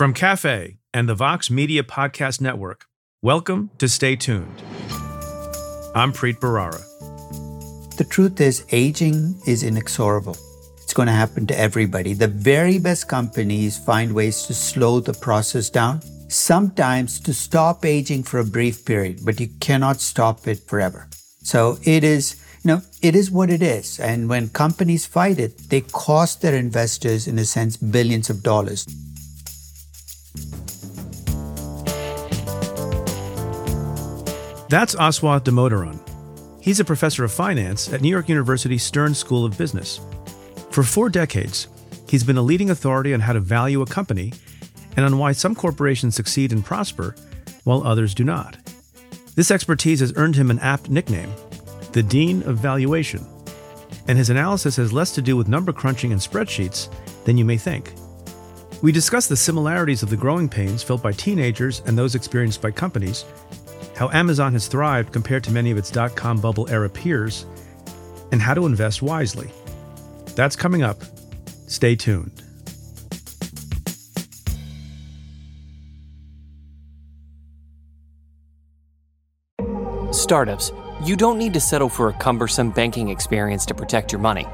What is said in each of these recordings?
From Cafe and the Vox Media Podcast Network, welcome to Stay Tuned. I'm Preet Bharara. The truth is, aging is inexorable. It's going to happen to everybody. The very best companies find ways to slow the process down, sometimes to stop aging for a brief period, but you cannot stop it forever. So it is, you know, it is what it is. And when companies fight it, they cost their investors, in a sense, billions of dollars. That's Aswath Damodaran. He's a professor of finance at New York University Stern School of Business. For four decades, he's been a leading authority on how to value a company and on why some corporations succeed and prosper while others do not. This expertise has earned him an apt nickname, the Dean of Valuation, and his analysis has less to do with number crunching and spreadsheets than you may think. We discuss the similarities of the growing pains felt by teenagers and those experienced by companies how Amazon has thrived compared to many of its dot com bubble era peers, and how to invest wisely. That's coming up. Stay tuned. Startups, you don't need to settle for a cumbersome banking experience to protect your money.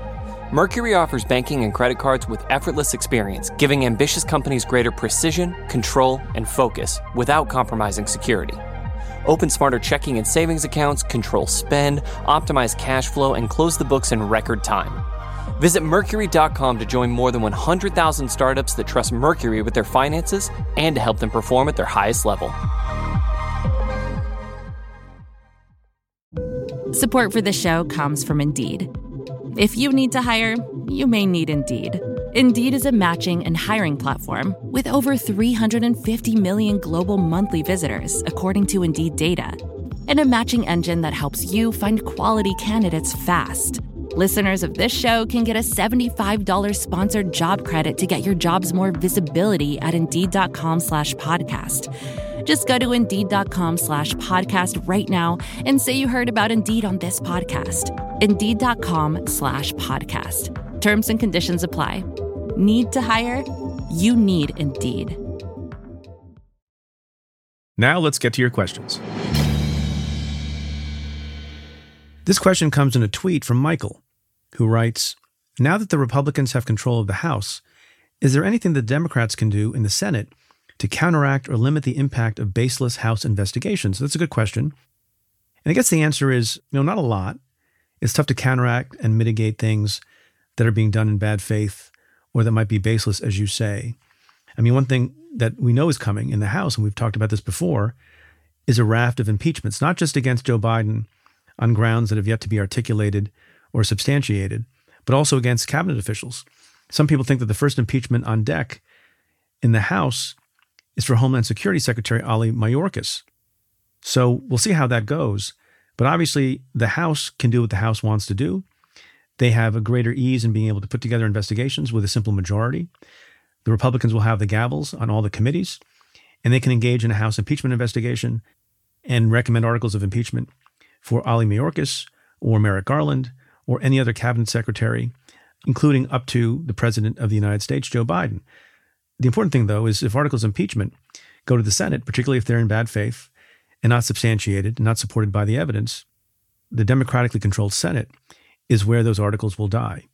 Mercury offers banking and credit cards with effortless experience, giving ambitious companies greater precision, control, and focus without compromising security. Open smarter checking and savings accounts, control spend, optimize cash flow, and close the books in record time. Visit Mercury.com to join more than 100,000 startups that trust Mercury with their finances and to help them perform at their highest level. Support for the show comes from Indeed. If you need to hire, you may need Indeed. Indeed is a matching and hiring platform with over 350 million global monthly visitors, according to Indeed data, and a matching engine that helps you find quality candidates fast. Listeners of this show can get a $75 sponsored job credit to get your jobs more visibility at Indeed.com slash podcast. Just go to Indeed.com slash podcast right now and say you heard about Indeed on this podcast. Indeed.com slash podcast. Terms and conditions apply. Need to hire? You need Indeed. Now let's get to your questions. This question comes in a tweet from Michael, who writes Now that the Republicans have control of the House, is there anything the Democrats can do in the Senate to counteract or limit the impact of baseless House investigations? That's a good question. And I guess the answer is no, not a lot. It's tough to counteract and mitigate things that are being done in bad faith or that might be baseless, as you say. I mean, one thing that we know is coming in the House, and we've talked about this before, is a raft of impeachments, not just against Joe Biden on grounds that have yet to be articulated or substantiated, but also against cabinet officials. Some people think that the first impeachment on deck in the House is for Homeland Security Secretary Ali Mayorkas. So we'll see how that goes. But obviously, the House can do what the House wants to do. They have a greater ease in being able to put together investigations with a simple majority. The Republicans will have the gavels on all the committees, and they can engage in a House impeachment investigation and recommend articles of impeachment for Ali Mayorkas or Merrick Garland or any other cabinet secretary, including up to the President of the United States, Joe Biden. The important thing, though, is if articles of impeachment go to the Senate, particularly if they're in bad faith and not substantiated, and not supported by the evidence, the democratically controlled Senate is where those articles will die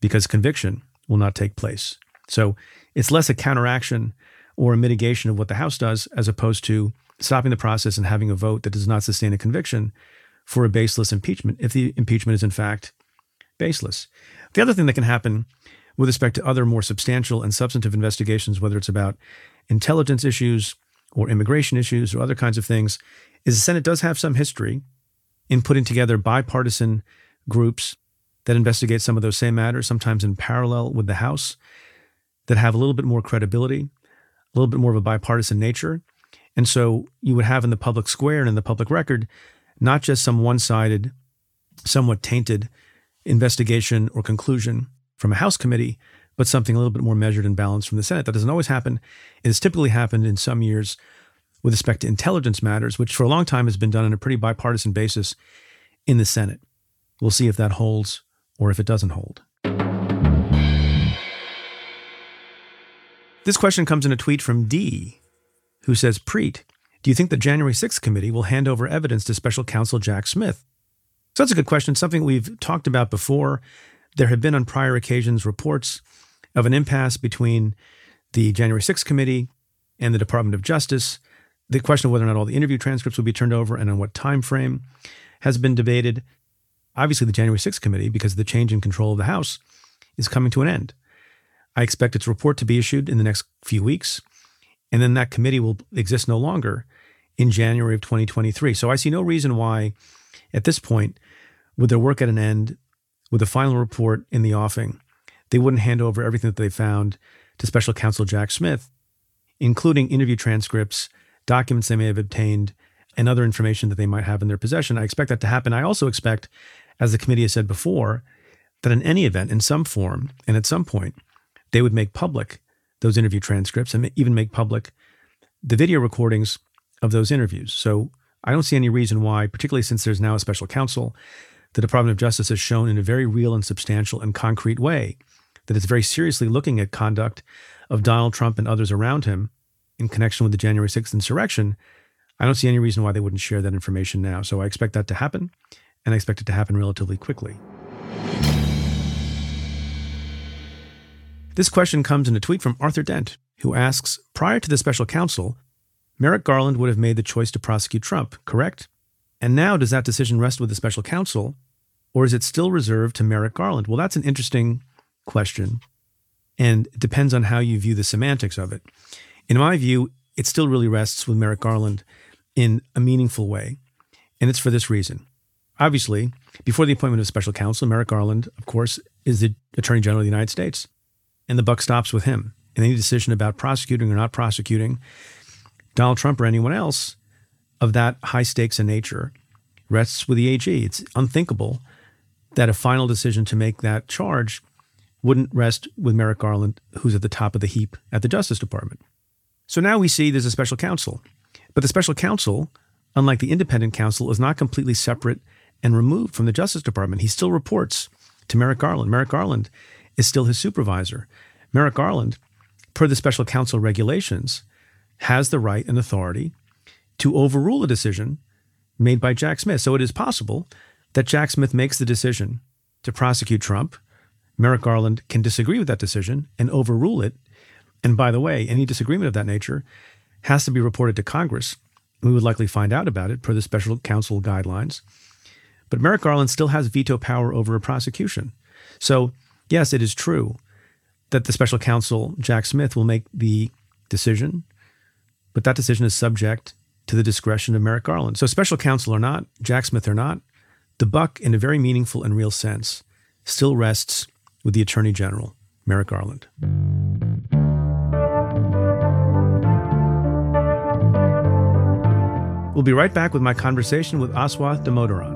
because conviction will not take place. So it's less a counteraction or a mitigation of what the House does as opposed to stopping the process and having a vote that does not sustain a conviction for a baseless impeachment if the impeachment is in fact baseless. The other thing that can happen with respect to other more substantial and substantive investigations, whether it's about intelligence issues or immigration issues or other kinds of things, is the Senate does have some history in putting together bipartisan groups that investigate some of those same matters, sometimes in parallel with the House, that have a little bit more credibility, a little bit more of a bipartisan nature. And so you would have in the public square and in the public record not just some one sided, somewhat tainted investigation or conclusion from a House committee, but something a little bit more measured and balanced from the Senate. That doesn't always happen. It has typically happened in some years with respect to intelligence matters, which for a long time has been done on a pretty bipartisan basis in the Senate. We'll see if that holds or if it doesn't hold. This question comes in a tweet from D, who says, Preet, do you think the January 6th committee will hand over evidence to special counsel Jack Smith? So that's a good question, something we've talked about before. There have been on prior occasions reports of an impasse between the January 6th committee and the Department of Justice. The question of whether or not all the interview transcripts will be turned over and on what time frame has been debated. Obviously, the January 6th committee, because the change in control of the House, is coming to an end. I expect its report to be issued in the next few weeks, and then that committee will exist no longer in January of 2023. So I see no reason why, at this point, with their work at an end, with the final report in the offing, they wouldn't hand over everything that they found to special counsel Jack Smith, including interview transcripts, documents they may have obtained, and other information that they might have in their possession. I expect that to happen. I also expect, as the committee has said before, that in any event, in some form, and at some point, they would make public those interview transcripts and even make public the video recordings of those interviews. So I don't see any reason why, particularly since there's now a special counsel, the Department of Justice has shown in a very real and substantial and concrete way that it's very seriously looking at conduct of Donald Trump and others around him in connection with the January 6th insurrection. I don't see any reason why they wouldn't share that information now. So I expect that to happen, and I expect it to happen relatively quickly. This question comes in a tweet from Arthur Dent, who asks Prior to the special counsel, Merrick Garland would have made the choice to prosecute Trump, correct? And now, does that decision rest with the special counsel, or is it still reserved to Merrick Garland? Well, that's an interesting question, and it depends on how you view the semantics of it. In my view, it still really rests with Merrick Garland in a meaningful way, and it's for this reason. Obviously, before the appointment of special counsel, Merrick Garland, of course, is the Attorney General of the United States, and the buck stops with him. And any decision about prosecuting or not prosecuting Donald Trump or anyone else of that high stakes in nature rests with the AG. It's unthinkable that a final decision to make that charge wouldn't rest with Merrick Garland, who's at the top of the heap at the Justice Department. So now we see there's a special counsel. But the special counsel, unlike the independent counsel, is not completely separate and removed from the Justice Department. He still reports to Merrick Garland. Merrick Garland is still his supervisor. Merrick Garland, per the special counsel regulations, has the right and authority to overrule a decision made by Jack Smith. So it is possible that Jack Smith makes the decision to prosecute Trump. Merrick Garland can disagree with that decision and overrule it. And by the way, any disagreement of that nature has to be reported to Congress. We would likely find out about it per the special counsel guidelines. But Merrick Garland still has veto power over a prosecution. So, yes, it is true that the special counsel, Jack Smith, will make the decision but that decision is subject to the discretion of Merrick Garland. So, special counsel or not, Jack Smith or not, the buck, in a very meaningful and real sense, still rests with the Attorney General, Merrick Garland. We'll be right back with my conversation with Aswath Damodaran.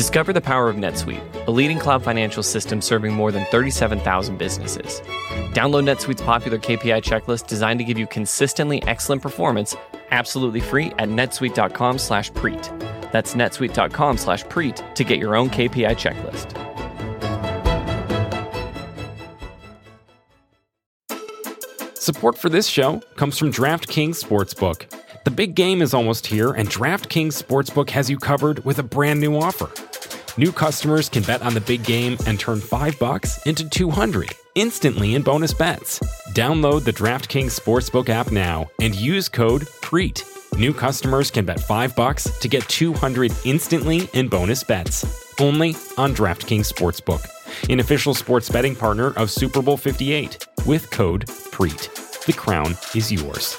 Discover the power of NetSuite, a leading cloud financial system serving more than 37,000 businesses. Download NetSuite's popular KPI checklist designed to give you consistently excellent performance absolutely free at netsuite.com slash preet. That's netsuite.com slash preet to get your own KPI checklist. Support for this show comes from DraftKings Sportsbook. The big game is almost here, and DraftKings Sportsbook has you covered with a brand new offer. New customers can bet on the big game and turn 5 bucks into 200 instantly in bonus bets. Download the DraftKings Sportsbook app now and use code PREET. New customers can bet 5 bucks to get 200 instantly in bonus bets. Only on DraftKings Sportsbook, an official sports betting partner of Super Bowl 58 with code PREET. The crown is yours.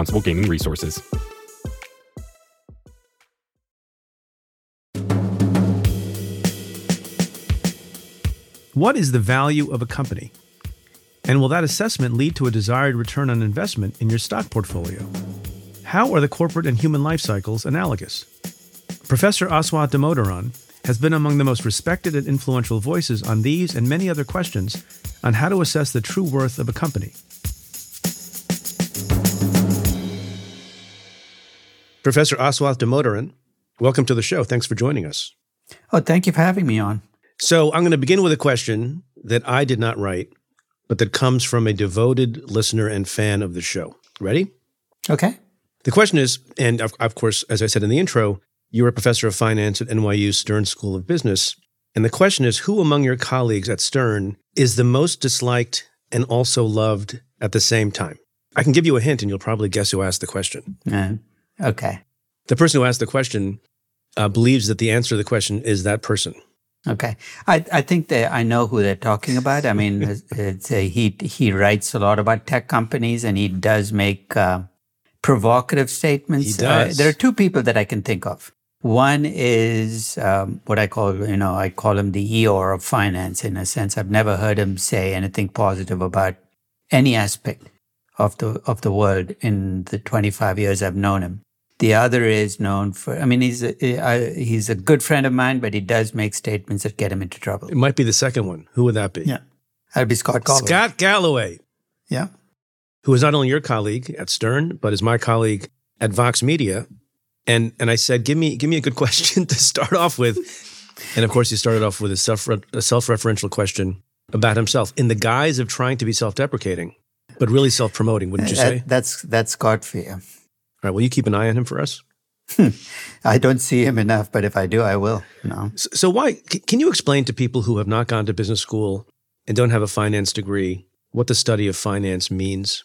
responsible gaming resources. What is the value of a company? And will that assessment lead to a desired return on investment in your stock portfolio? How are the corporate and human life cycles analogous? Professor Aswath Damodaran has been among the most respected and influential voices on these and many other questions on how to assess the true worth of a company. Professor Aswath Damodaran, welcome to the show. Thanks for joining us. Oh, thank you for having me on. So, I'm going to begin with a question that I did not write, but that comes from a devoted listener and fan of the show. Ready? Okay. The question is, and of, of course, as I said in the intro, you're a professor of finance at NYU Stern School of Business. And the question is who among your colleagues at Stern is the most disliked and also loved at the same time? I can give you a hint and you'll probably guess who asked the question. Okay. The person who asked the question uh, believes that the answer to the question is that person. Okay. I, I think that I know who they're talking about. I mean, it's, a, he, he writes a lot about tech companies and he does make uh, provocative statements. He does. Uh, there are two people that I can think of. One is um, what I call, you know, I call him the Eeyore of finance in a sense. I've never heard him say anything positive about any aspect of the of the world in the 25 years I've known him. The other is known for, I mean, he's a, uh, he's a good friend of mine, but he does make statements that get him into trouble. It might be the second one. Who would that be? Yeah. That'd be Scott Galloway. Scott Galloway, Yeah. who is not only your colleague at Stern, but is my colleague at Vox Media. And and I said, give me give me a good question to start off with. And of course, he started off with a self a self referential question about himself in the guise of trying to be self deprecating, but really self promoting. Wouldn't you That- say? that's that's Scott for you. All right. Will you keep an eye on him for us? I don't see him enough, but if I do, I will. No. So, so why? Can you explain to people who have not gone to business school and don't have a finance degree what the study of finance means?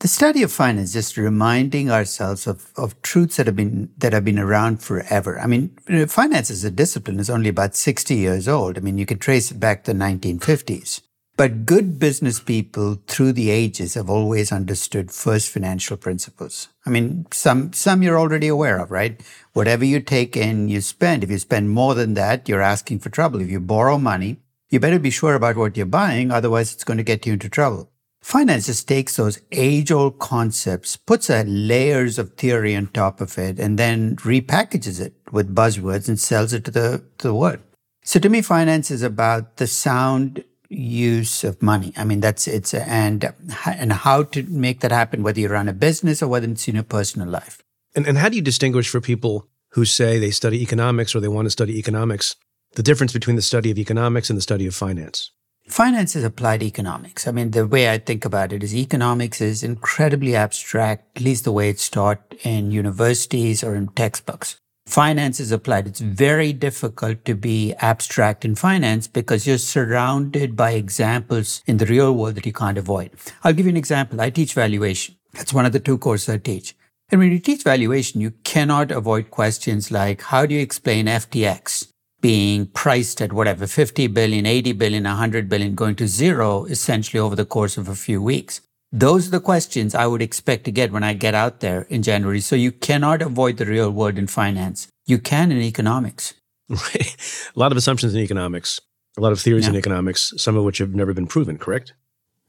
The study of finance is just reminding ourselves of, of truths that have been that have been around forever. I mean, finance as a discipline is only about 60 years old. I mean, you can trace it back to the 1950s. But good business people through the ages have always understood first financial principles. I mean, some some you're already aware of, right? Whatever you take in, you spend. If you spend more than that, you're asking for trouble. If you borrow money, you better be sure about what you're buying, otherwise it's going to get you into trouble. Finance just takes those age old concepts, puts a layers of theory on top of it, and then repackages it with buzzwords and sells it to the, to the world. So to me, finance is about the sound use of money. I mean, that's it's and and how to make that happen, whether you run a business or whether it's in your personal life. And, and how do you distinguish for people who say they study economics or they want to study economics the difference between the study of economics and the study of finance? Finance is applied economics. I mean, the way I think about it is economics is incredibly abstract, at least the way it's taught in universities or in textbooks. Finance is applied. It's very difficult to be abstract in finance because you're surrounded by examples in the real world that you can't avoid. I'll give you an example. I teach valuation. That's one of the two courses I teach. And when you teach valuation, you cannot avoid questions like, how do you explain FTX? being priced at whatever 50 billion, 80 billion, 100 billion, going to zero essentially over the course of a few weeks. Those are the questions I would expect to get when I get out there in January. So you cannot avoid the real world in finance. You can in economics. Right. A lot of assumptions in economics, a lot of theories in economics, some of which have never been proven, correct?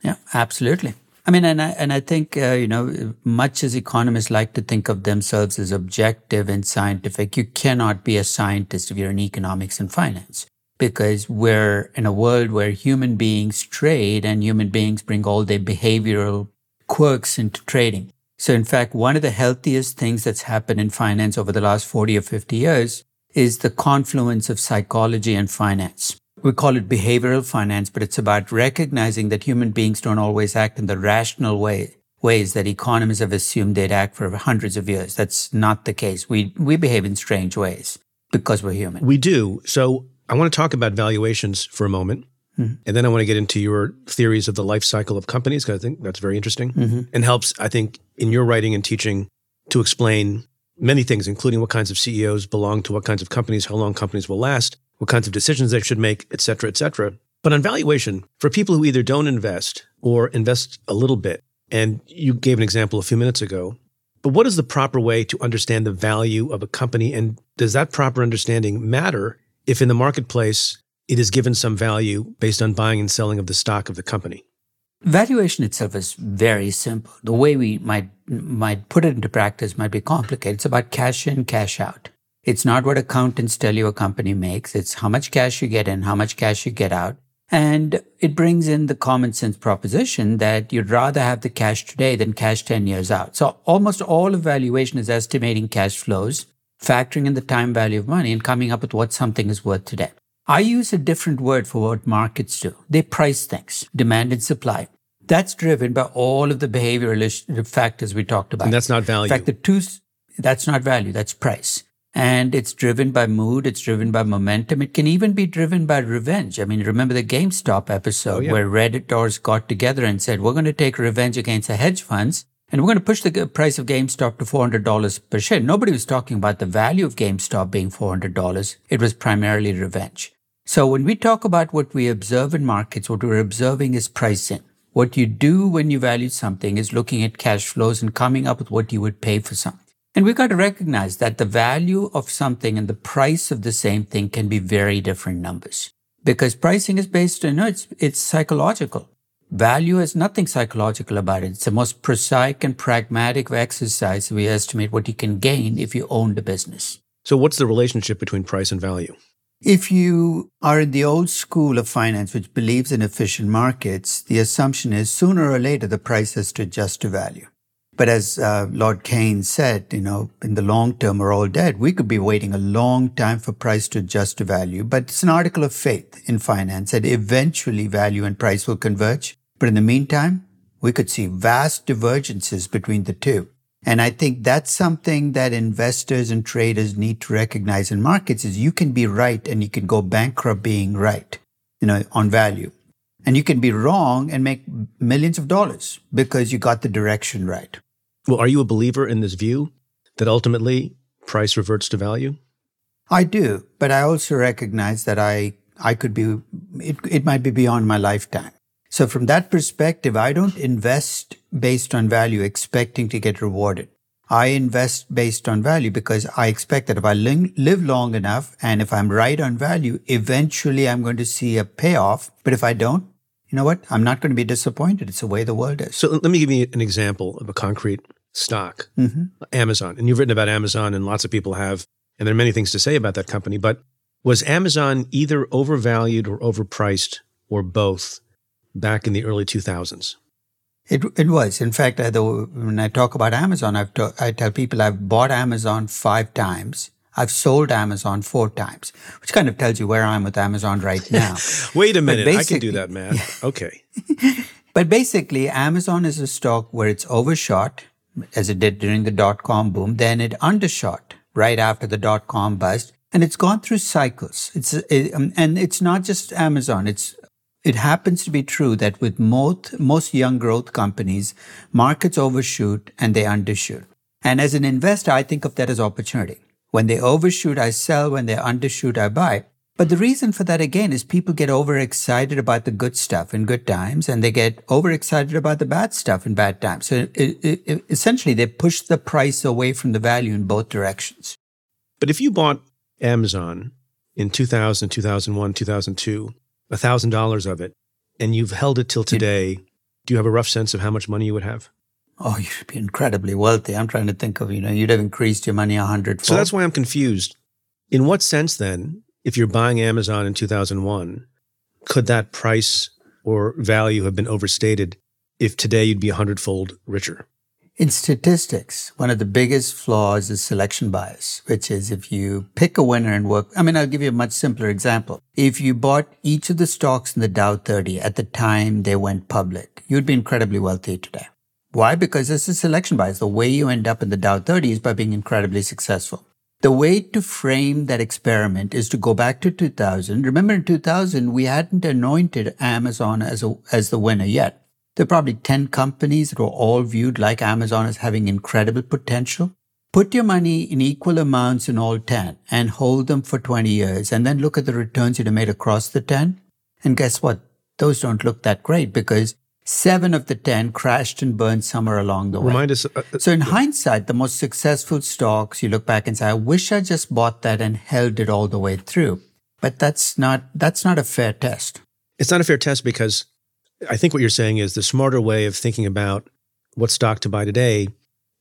Yeah, absolutely. I mean, and I, and I think, uh, you know, much as economists like to think of themselves as objective and scientific, you cannot be a scientist if you're in economics and finance because we're in a world where human beings trade and human beings bring all their behavioral quirks into trading. So in fact, one of the healthiest things that's happened in finance over the last 40 or 50 years is the confluence of psychology and finance we call it behavioral finance, but it's about recognizing that human beings don't always act in the rational way, ways that economists have assumed they'd act for hundreds of years. That's not the case. We, we behave in strange ways because we're human. We do. So I want to talk about valuations for a moment. Mm-hmm. And then I want to get into your theories of the life cycle of companies because I think that's very interesting mm-hmm. and helps, I think, in your writing and teaching to explain many things, including what kinds of CEOs belong to what kinds of companies, how long companies will last, what kinds of decisions they should make, et cetera, et cetera. But on valuation, for people who either don't invest or invest a little bit, and you gave an example a few minutes ago, but what is the proper way to understand the value of a company? And does that proper understanding matter if in the marketplace it is given some value based on buying and selling of the stock of the company? Valuation itself is very simple. The way we might might put it into practice might be complicated. It's about cash in, cash out. It's not what accountants tell you a company makes. It's how much cash you get in, how much cash you get out. And it brings in the common sense proposition that you'd rather have the cash today than cash 10 years out. So almost all of valuation is estimating cash flows, factoring in the time value of money and coming up with what something is worth today. I use a different word for what markets do. They price things, demand and supply. That's driven by all of the behavioral factors we talked about. And that's not value. In fact, the two, that's not value, that's price and it's driven by mood. It's driven by momentum. It can even be driven by revenge. I mean, remember the GameStop episode oh, yeah. where Redditors got together and said, we're going to take revenge against the hedge funds and we're going to push the price of GameStop to $400 per share. Nobody was talking about the value of GameStop being $400. It was primarily revenge. So when we talk about what we observe in markets, what we're observing is pricing. What you do when you value something is looking at cash flows and coming up with what you would pay for something. And we've got to recognize that the value of something and the price of the same thing can be very different numbers because pricing is based on, know, it's, it's psychological. Value has nothing psychological about it. It's the most precise and pragmatic exercise. We estimate what you can gain if you own the business. So what's the relationship between price and value? If you are in the old school of finance, which believes in efficient markets, the assumption is sooner or later the price has to adjust to value. But as uh, Lord Keynes said, you know, in the long term, we're all dead. We could be waiting a long time for price to adjust to value. But it's an article of faith in finance that eventually value and price will converge. But in the meantime, we could see vast divergences between the two. And I think that's something that investors and traders need to recognize in markets is you can be right and you can go bankrupt being right, you know, on value. And you can be wrong and make millions of dollars because you got the direction right. Well, are you a believer in this view that ultimately price reverts to value? I do, but I also recognize that I I could be it it might be beyond my lifetime. So from that perspective, I don't invest based on value expecting to get rewarded. I invest based on value because I expect that if I live long enough and if I'm right on value, eventually I'm going to see a payoff. But if I don't, you know what? I'm not going to be disappointed. It's the way the world is. So let me give you an example of a concrete stock, mm-hmm. Amazon. And you've written about Amazon, and lots of people have, and there are many things to say about that company. But was Amazon either overvalued or overpriced or both back in the early 2000s? It, it was. In fact, I, when I talk about Amazon, I've to, I tell people I've bought Amazon five times. I've sold Amazon four times, which kind of tells you where I'm with Amazon right now. Wait a minute. I can do that, man. Okay. but basically, Amazon is a stock where it's overshot as it did during the dot com boom. Then it undershot right after the dot com bust. And it's gone through cycles. It's, it, um, and it's not just Amazon. It's, it happens to be true that with most, most young growth companies, markets overshoot and they undershoot. And as an investor, I think of that as opportunity. When they overshoot, I sell. When they undershoot, I buy. But the reason for that again is people get overexcited about the good stuff in good times and they get overexcited about the bad stuff in bad times. So it, it, it, essentially they push the price away from the value in both directions. But if you bought Amazon in 2000, 2001, 2002, $1,000 of it, and you've held it till today Do you have a rough sense of how much money you would have? Oh, you'd be incredibly wealthy. I'm trying to think of, you know, you'd have increased your money a hundred. So that's why I'm confused. In what sense then, if you're buying Amazon in 2001, could that price or value have been overstated if today you'd be a hundredfold richer? In statistics, one of the biggest flaws is selection bias, which is if you pick a winner and work, I mean, I'll give you a much simpler example. If you bought each of the stocks in the Dow 30 at the time they went public, you'd be incredibly wealthy today. Why? Because this is selection bias. The way you end up in the Dow 30 is by being incredibly successful. The way to frame that experiment is to go back to 2000. Remember in 2000, we hadn't anointed Amazon as, a, as the winner yet. There are probably 10 companies that were all viewed like Amazon as having incredible potential. Put your money in equal amounts in all 10 and hold them for 20 years and then look at the returns you'd have made across the 10. And guess what? Those don't look that great because seven of the 10 crashed and burned somewhere along the way. Remind us. Uh, so in hindsight, the most successful stocks, you look back and say, I wish I just bought that and held it all the way through. But that's not, that's not a fair test. It's not a fair test because I think what you're saying is the smarter way of thinking about what stock to buy today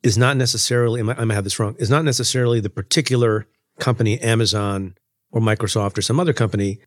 is not necessarily, I might have this wrong, is not necessarily the particular company, Amazon or Microsoft or some other company,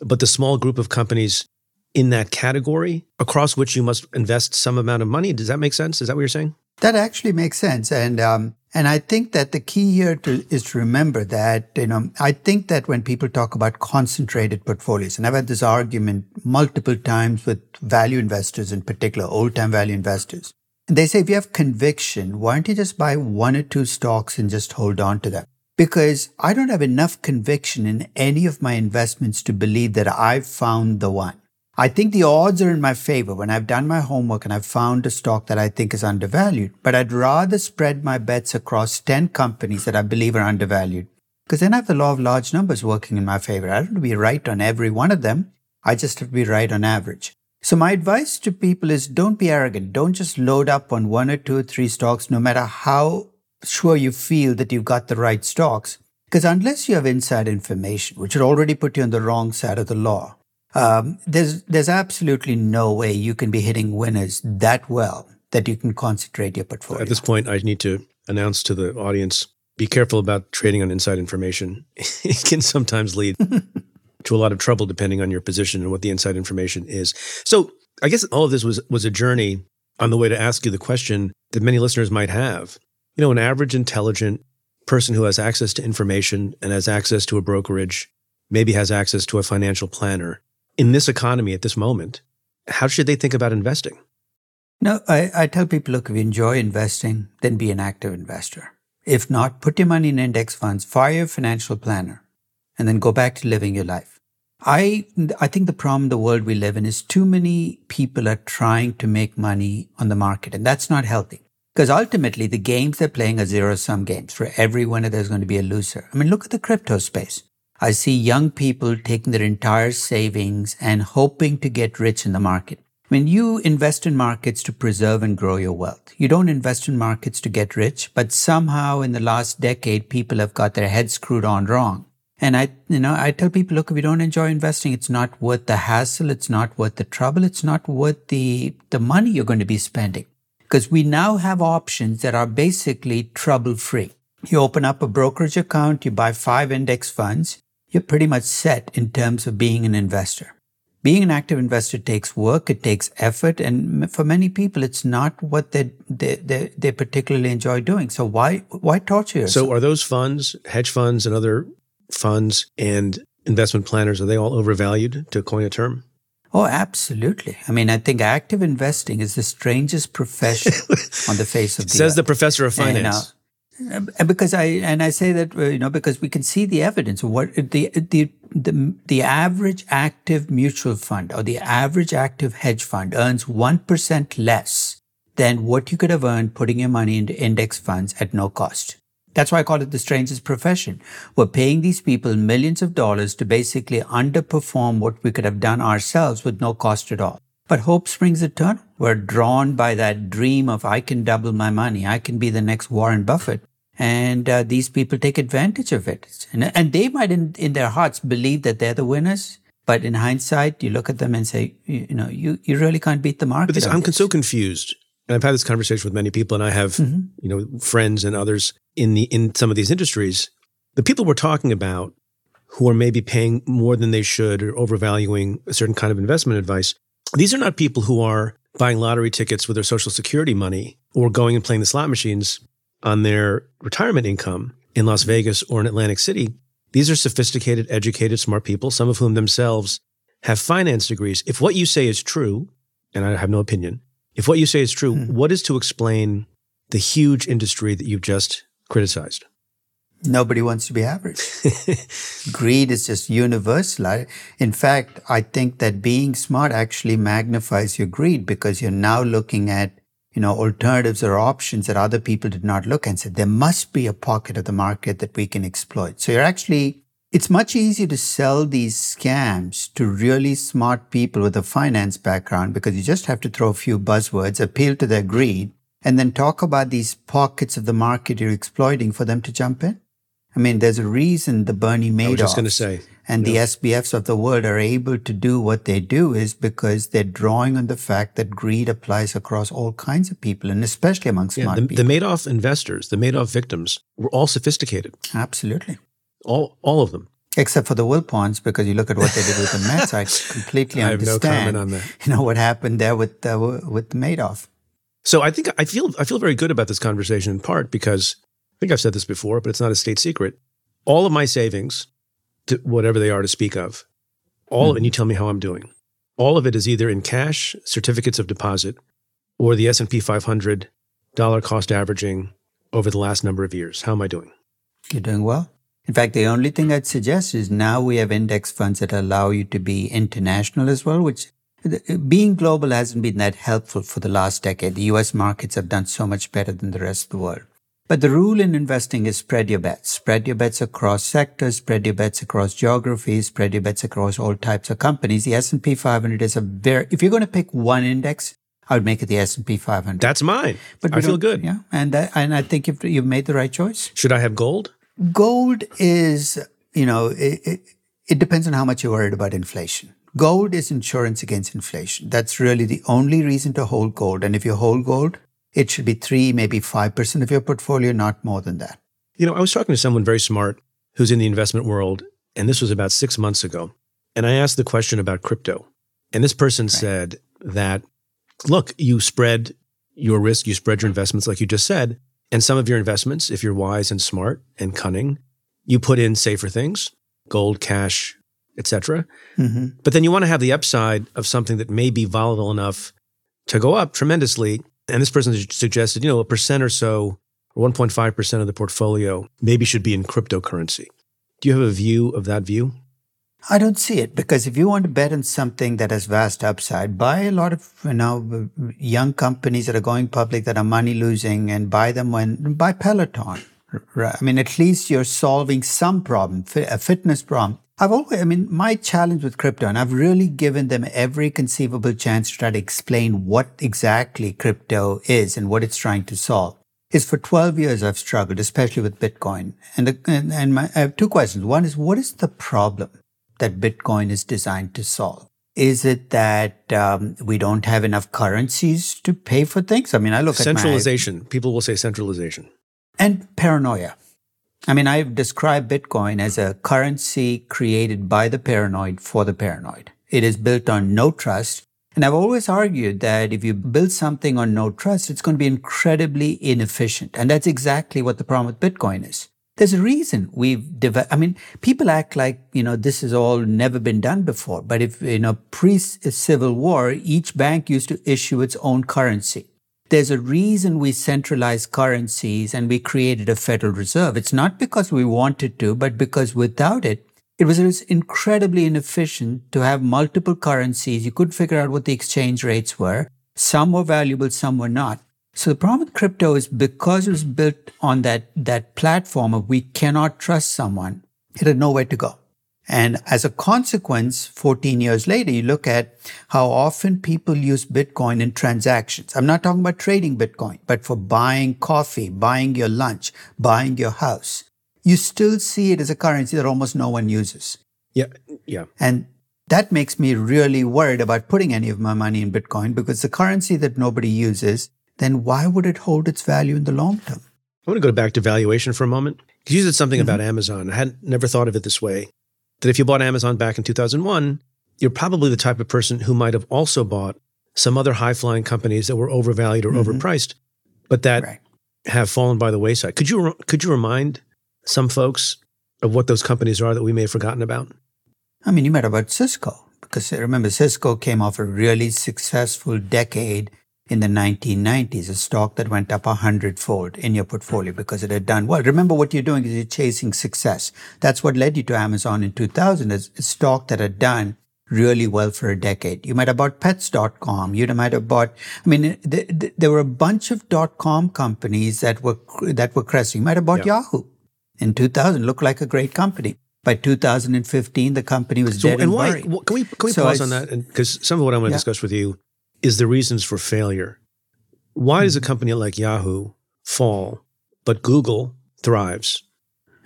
but the small group of companies in that category across which you must invest some amount of money. Does that make sense? Is that what you're saying? That actually makes sense. And, um, and I think that the key here to, is to remember that, you know, I think that when people talk about concentrated portfolios, and I've had this argument multiple times with value investors in particular, old time value investors, and they say, if you have conviction, why don't you just buy one or two stocks and just hold on to them? Because I don't have enough conviction in any of my investments to believe that I've found the one. I think the odds are in my favor when I've done my homework and I've found a stock that I think is undervalued. But I'd rather spread my bets across 10 companies that I believe are undervalued. Because then I have the law of large numbers working in my favor. I don't have to be right on every one of them. I just have to be right on average. So my advice to people is don't be arrogant. Don't just load up on one or two or three stocks, no matter how sure you feel that you've got the right stocks. Because unless you have inside information, which would already put you on the wrong side of the law, um, there's there's absolutely no way you can be hitting winners that well that you can concentrate your portfolio. At this point, I need to announce to the audience: be careful about trading on inside information. it can sometimes lead to a lot of trouble depending on your position and what the inside information is. So, I guess all of this was was a journey on the way to ask you the question that many listeners might have. You know, an average intelligent person who has access to information and has access to a brokerage, maybe has access to a financial planner in this economy at this moment, how should they think about investing? No, I, I tell people look, if you enjoy investing, then be an active investor. If not, put your money in index funds, fire your financial planner, and then go back to living your life. I, I think the problem the world we live in is too many people are trying to make money on the market, and that's not healthy. Because ultimately, the games they're playing are zero sum games. For every winner, there's going to be a loser. I mean, look at the crypto space. I see young people taking their entire savings and hoping to get rich in the market. When you invest in markets to preserve and grow your wealth, you don't invest in markets to get rich, but somehow in the last decade, people have got their heads screwed on wrong. And I, you know, I tell people, look, if you don't enjoy investing, it's not worth the hassle. It's not worth the trouble. It's not worth the, the money you're going to be spending. Because we now have options that are basically trouble free. You open up a brokerage account, you buy five index funds, you're pretty much set in terms of being an investor. Being an active investor takes work, it takes effort, and for many people, it's not what they they, they, they particularly enjoy doing. So why why torture yourself? So are those funds, hedge funds, and other funds and investment planners, are they all overvalued to coin a term? Oh, absolutely. I mean, I think active investing is the strangest profession on the face of the Says earth. the professor of uh, finance. Uh, because I and I say that uh, you know because we can see the evidence. What the the the the average active mutual fund or the average active hedge fund earns one percent less than what you could have earned putting your money into index funds at no cost. That's why I call it the strangest profession. We're paying these people millions of dollars to basically underperform what we could have done ourselves with no cost at all. But hope springs eternal. We're drawn by that dream of I can double my money. I can be the next Warren Buffett. And uh, these people take advantage of it. And, and they might in, in their hearts believe that they're the winners. But in hindsight, you look at them and say, you, you know, you, you really can't beat the market. But this, I'm this. so confused. And I've had this conversation with many people, and I have, you know, friends and others in the in some of these industries. The people we're talking about who are maybe paying more than they should or overvaluing a certain kind of investment advice. These are not people who are buying lottery tickets with their social security money or going and playing the slot machines on their retirement income in Las Vegas or in Atlantic City. These are sophisticated, educated, smart people, some of whom themselves have finance degrees. If what you say is true, and I have no opinion, if what you say is true, hmm. what is to explain the huge industry that you've just criticized? Nobody wants to be average. Greed is just universal. I, in fact, I think that being smart actually magnifies your greed because you're now looking at, you know, alternatives or options that other people did not look and said, there must be a pocket of the market that we can exploit. So you're actually, it's much easier to sell these scams to really smart people with a finance background because you just have to throw a few buzzwords, appeal to their greed, and then talk about these pockets of the market you're exploiting for them to jump in. I mean, there's a reason the Bernie Madoffs I was going to say, and the SBFs of the world are able to do what they do is because they're drawing on the fact that greed applies across all kinds of people and especially among yeah, smart the, people. the Madoff investors, the Madoff victims, were all sophisticated, Absolutely. all all of them. Except for the Wilpons, because you look at what they did with the Mets, I completely I no understand. that. You know what happened there with uh, with Madoff. So I think I feel I feel very good about this conversation in part because I think I've said this before, but it's not a state secret. All of my savings, to whatever they are to speak of, all of it, and you tell me how I'm doing. All of it is either in cash, certificates of deposit, or the S and P 500 dollar cost averaging over the last number of years. How am I doing? You're doing well. In fact, the only thing I'd suggest is now we have index funds that allow you to be international as well, which uh, being global hasn't been that helpful for the last decade. The US markets have done so much better than the rest of the world. But the rule in investing is spread your bets. Spread your bets across sectors, spread your bets across geographies, spread your bets across all types of companies. The S&P 500 is a very, if you're going to pick one index, I would make it the S&P 500. That's mine. but I feel good. Yeah. And, I- and I think you've, you've made the right choice. Should I have gold? Gold is, you know, it, it, it depends on how much you're worried about inflation. Gold is insurance against inflation. That's really the only reason to hold gold. And if you hold gold, it should be three, maybe 5% of your portfolio, not more than that. You know, I was talking to someone very smart who's in the investment world, and this was about six months ago. And I asked the question about crypto. And this person said that, look, you spread your risk, you spread your investments, like you just said. And some of your investments, if you're wise and smart and cunning, you put in safer things, gold, cash, etc. Mm-hmm. But then you want to have the upside of something that may be volatile enough to go up tremendously. And this person suggested, you know, a percent or so, or 1.5% of the portfolio maybe should be in cryptocurrency. Do you have a view of that view? I don't see it because if you want to bet on something that has vast upside, buy a lot of you know young companies that are going public that are money losing, and buy them when buy Peloton. Right? I mean, at least you're solving some problem, a fitness problem. I've always, I mean, my challenge with crypto, and I've really given them every conceivable chance to try to explain what exactly crypto is and what it's trying to solve. Is for 12 years I've struggled, especially with Bitcoin. And, the, and, and my, I have two questions. One is, what is the problem? that Bitcoin is designed to solve? Is it that um, we don't have enough currencies to pay for things? I mean, I look at Centralization. People will say centralization. and paranoia. I mean, I've described Bitcoin as a currency created by the paranoid for the paranoid. It is built on no trust. And I've always argued that if you build something on no trust, it's going to be incredibly inefficient. And that's exactly what the problem with Bitcoin is. There's a reason we've developed. I mean, people act like, you know, this has all never been done before. But if, you know, pre-Civil War, each bank used to issue its own currency. There's a reason we centralized currencies and we created a Federal Reserve. It's not because we wanted to, but because without it, it was incredibly inefficient to have multiple currencies. You couldn't figure out what the exchange rates were. Some were valuable, some were not. So the problem with crypto is because it was built on that, that platform of we cannot trust someone, it had nowhere to go. And as a consequence, 14 years later, you look at how often people use Bitcoin in transactions. I'm not talking about trading Bitcoin, but for buying coffee, buying your lunch, buying your house. You still see it as a currency that almost no one uses. Yeah. Yeah. And That makes me really worried about putting any of my money in Bitcoin because the currency that nobody uses, then why would it hold its value in the long term? I want to go back to valuation for a moment. You said something mm-hmm. about Amazon. I had never thought of it this way. That if you bought Amazon back in 2001, you're probably the type of person who might have also bought some other high flying companies that were overvalued or mm-hmm. overpriced, but that right. have fallen by the wayside. Could you could you remind some folks of what those companies are that we may have forgotten about? I mean, you might have about Cisco because remember Cisco came off a really successful decade in the 1990s, a stock that went up a hundredfold in your portfolio because it had done well. Remember what you're doing is you're chasing success. That's what led you to Amazon in 2000 is a stock that had done really well for a decade. You might have bought pets.com. You might have bought, I mean, th- th- there were a bunch of dot-com companies that were, that were cresting. You might have bought. Yahoo in 2000, looked like a great company. By 2015, the company was so, dead and, and why, Can we, can we so pause on that? Because some of what I want to yeah. discuss with you is the reasons for failure. Why does a mm-hmm. company like Yahoo fall, but Google thrives?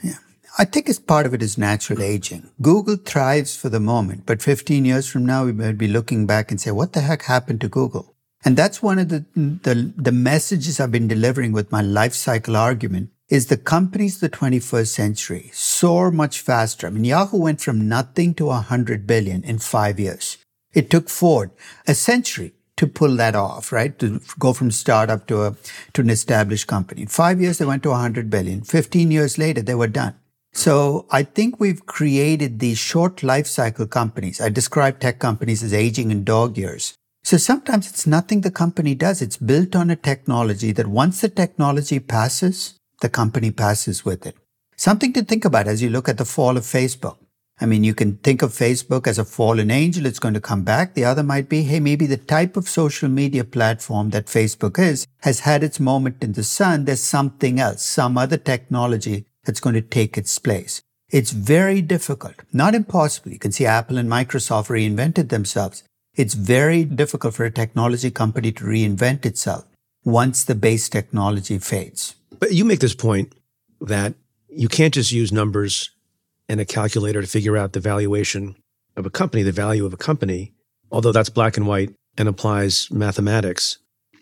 Yeah. I think it's part of it is natural aging. Google thrives for the moment, but 15 years from now, we might be looking back and say, what the heck happened to Google? And that's one of the, the, the messages I've been delivering with my life cycle argument is the companies of the 21st century soar much faster. I mean, Yahoo went from nothing to 100 billion in five years. It took Ford a century to pull that off, right? To go from startup to a, to an established company. In five years, they went to 100 billion. 15 years later, they were done. So I think we've created these short life cycle companies. I describe tech companies as aging in dog years. So sometimes it's nothing the company does. It's built on a technology that once the technology passes, the company passes with it. Something to think about as you look at the fall of Facebook. I mean, you can think of Facebook as a fallen angel. It's going to come back. The other might be, hey, maybe the type of social media platform that Facebook is has had its moment in the sun. There's something else, some other technology that's going to take its place. It's very difficult, not impossible. You can see Apple and Microsoft reinvented themselves. It's very difficult for a technology company to reinvent itself once the base technology fades. But you make this point that you can't just use numbers and a calculator to figure out the valuation of a company, the value of a company, although that's black and white and applies mathematics.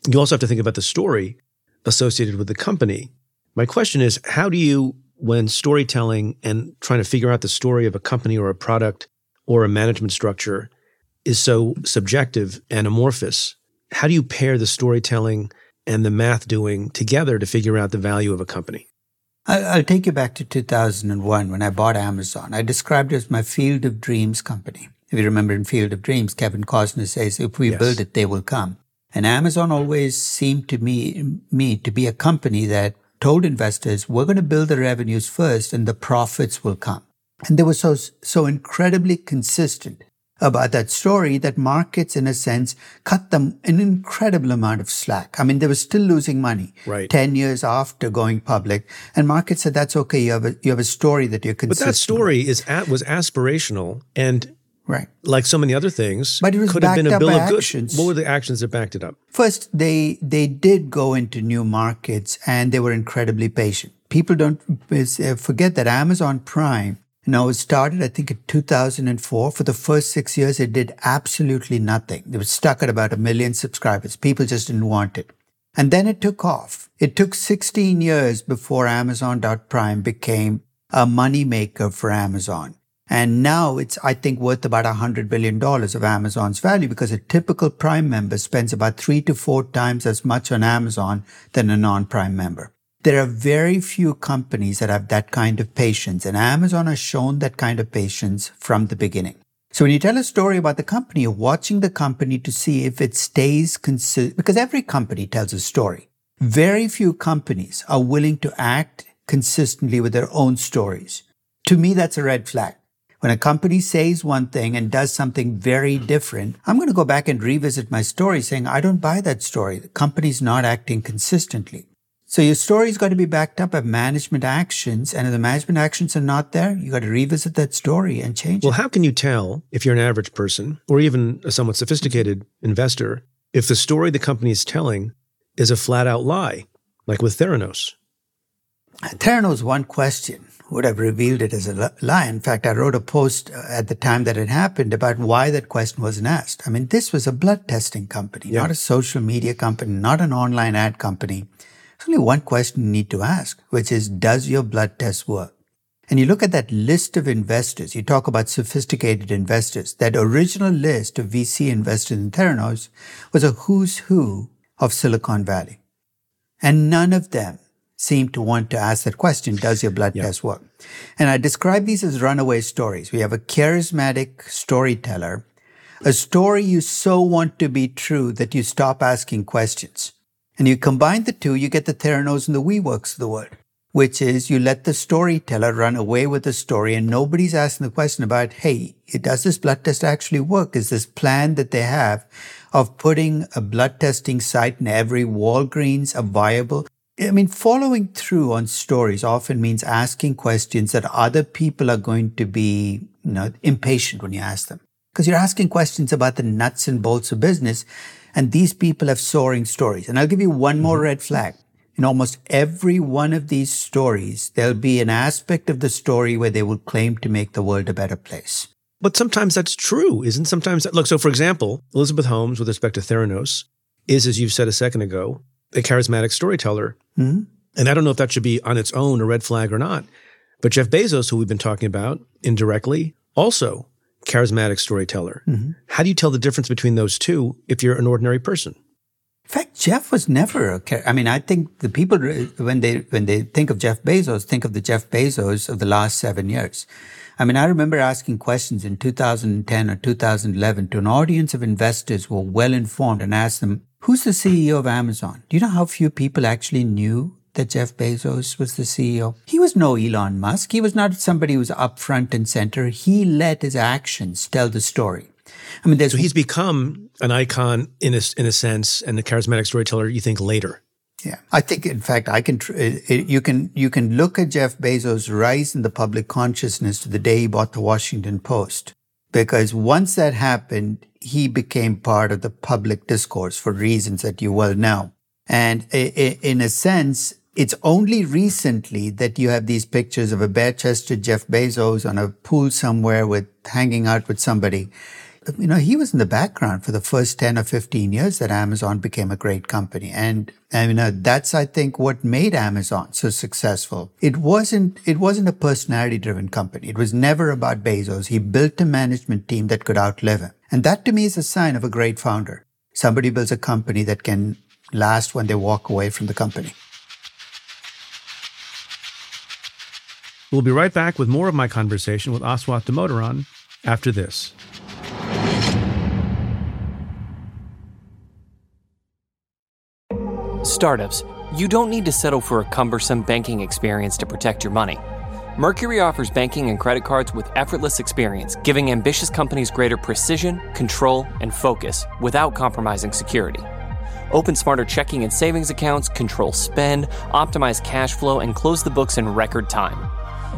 You also have to think about the story associated with the company. My question is how do you, when storytelling and trying to figure out the story of a company or a product or a management structure is so subjective and amorphous, how do you pair the storytelling and the math doing together to figure out the value of a company? I'll take you back to 2001 when I bought Amazon. I described it as my field of dreams company. If you remember in Field of Dreams, Kevin Costner says, if we yes. build it, they will come. And Amazon always seemed to me, me to be a company that told investors, we're going to build the revenues first and the profits will come. And they were so, so incredibly consistent about that story that markets, in a sense, cut them an incredible amount of slack. I mean, they were still losing money right. 10 years after going public. And markets said, that's okay. You have a, you have a story that you're consistent But that story is at, was aspirational and Right. Like so many other things, but it was could have been a bill of goods. What were the actions that backed it up? First, they they did go into new markets and they were incredibly patient. People don't uh, forget that Amazon Prime now, it started, I think, in 2004. For the first six years, it did absolutely nothing. It was stuck at about a million subscribers. People just didn't want it. And then it took off. It took 16 years before Amazon Prime became a moneymaker for Amazon. And now it's, I think, worth about $100 billion of Amazon's value because a typical Prime member spends about three to four times as much on Amazon than a non-Prime member. There are very few companies that have that kind of patience, and Amazon has shown that kind of patience from the beginning. So when you tell a story about the company, you're watching the company to see if it stays consistent, because every company tells a story. Very few companies are willing to act consistently with their own stories. To me, that's a red flag. When a company says one thing and does something very different, I'm going to go back and revisit my story saying, I don't buy that story. The company's not acting consistently. So your story's got to be backed up by management actions. And if the management actions are not there, you got to revisit that story and change well, it. Well, how can you tell if you're an average person or even a somewhat sophisticated investor if the story the company is telling is a flat out lie, like with Theranos? Theranos, one question. would have revealed it as a lie. In fact, I wrote a post uh, at the time that it happened about why that question wasn't asked. I mean, this was a blood testing company, yeah. not a social media company, not an online ad company. There's only one question you need to ask, which is, does your blood test work? And you look at that list of investors, you talk about sophisticated investors. That original list of VC investors in Theranos was a who's who of Silicon Valley. And none of them seem to want to ask that question, does your blood test work? And I describe these as runaway stories. We have a charismatic storyteller, a story you so want to be true that you stop asking questions. And you combine the two, you get the Theranos and the WeWorks of the world, which is you let the storyteller run away with the story and nobody's asking the question about, hey, does this blood test actually work? Is this plan that they have of putting a blood testing site in every Walgreens a viable? I mean, following through on stories often means asking questions that other people are going to be, you know, impatient when you ask them. Because you're asking questions about the nuts and bolts of business, and these people have soaring stories. And I'll give you one more mm-hmm. red flag. In almost every one of these stories, there'll be an aspect of the story where they will claim to make the world a better place. But sometimes that's true, isn't sometimes that, look, so for example, Elizabeth Holmes with respect to Theranos is, as you've said a second ago, a charismatic storyteller. Mm-hmm. And I don't know if that should be on its own a red flag or not. But Jeff Bezos, who we've been talking about indirectly, also charismatic storyteller. Mm-hmm. How do you tell the difference between those two if you're an ordinary person? In fact, Jeff was never a. I mean, I think the people when they when they think of Jeff Bezos, think of the Jeff Bezos of the last seven years. I mean, I remember asking questions in 2010 or 2011 to an audience of investors who were well informed and asked them, Who's the CEO of Amazon? Do you know how few people actually knew that Jeff Bezos was the CEO? He was no Elon Musk. He was not somebody who was up front and center. He let his actions tell the story. I mean, so he's become an icon in a, in a sense and a charismatic storyteller, you think, later. Yeah, I think, in fact, I can. you can you can look at Jeff Bezos' rise in the public consciousness to the day he bought the Washington Post, because once that happened, he became part of the public discourse for reasons that you well know. And in a sense, it's only recently that you have these pictures of a bare-chested Jeff Bezos on a pool somewhere with hanging out with somebody you know, he was in the background for the first 10 or 15 years that Amazon became a great company. And, and you know, that's, I think, what made Amazon so successful. It wasn't, it wasn't a personality driven company. It was never about Bezos. He built a management team that could outlive him. And that to me is a sign of a great founder. Somebody builds a company that can last when they walk away from the company. We'll be right back with more of my conversation with Aswath Damodaran after this. Startups, you don't need to settle for a cumbersome banking experience to protect your money. Mercury offers banking and credit cards with effortless experience, giving ambitious companies greater precision, control, and focus without compromising security. Open smarter checking and savings accounts, control spend, optimize cash flow, and close the books in record time.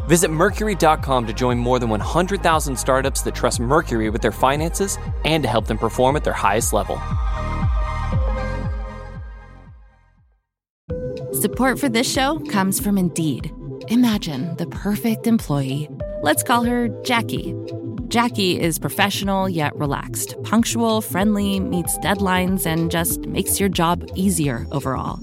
Visit Mercury.com to join more than 100,000 startups that trust Mercury with their finances and to help them perform at their highest level. Support for this show comes from Indeed. Imagine the perfect employee. Let's call her Jackie. Jackie is professional yet relaxed, punctual, friendly, meets deadlines, and just makes your job easier overall.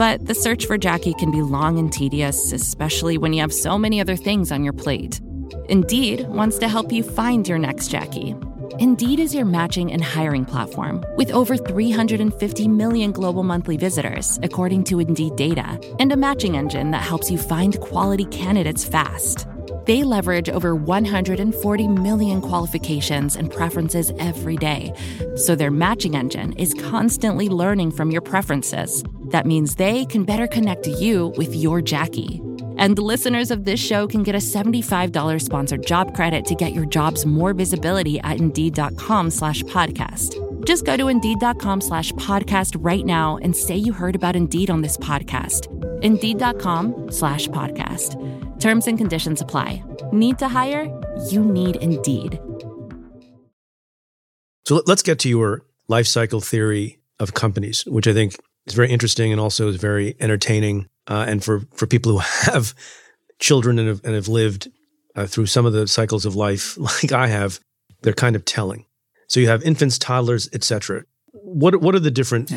But the search for Jackie can be long and tedious, especially when you have so many other things on your plate. Indeed wants to help you find your next Jackie. Indeed is your matching and hiring platform with over 350 million global monthly visitors, according to Indeed data, and a matching engine that helps you find quality candidates fast. They leverage over 140 million qualifications and preferences every day, so their matching engine is constantly learning from your preferences. That means they can better connect you with your Jackie. And the listeners of this show can get a $75 sponsored job credit to get your jobs more visibility at Indeed.com slash podcast. Just go to Indeed.com slash podcast right now and say you heard about Indeed on this podcast. Indeed.com slash podcast. Terms and conditions apply. Need to hire? You need Indeed. So let's get to your life cycle theory of companies, which I think is very interesting and also is very entertaining uh, and for for people who have children and have, and have lived uh, through some of the cycles of life, like I have, they're kind of telling. So you have infants, toddlers, etc. What what are the different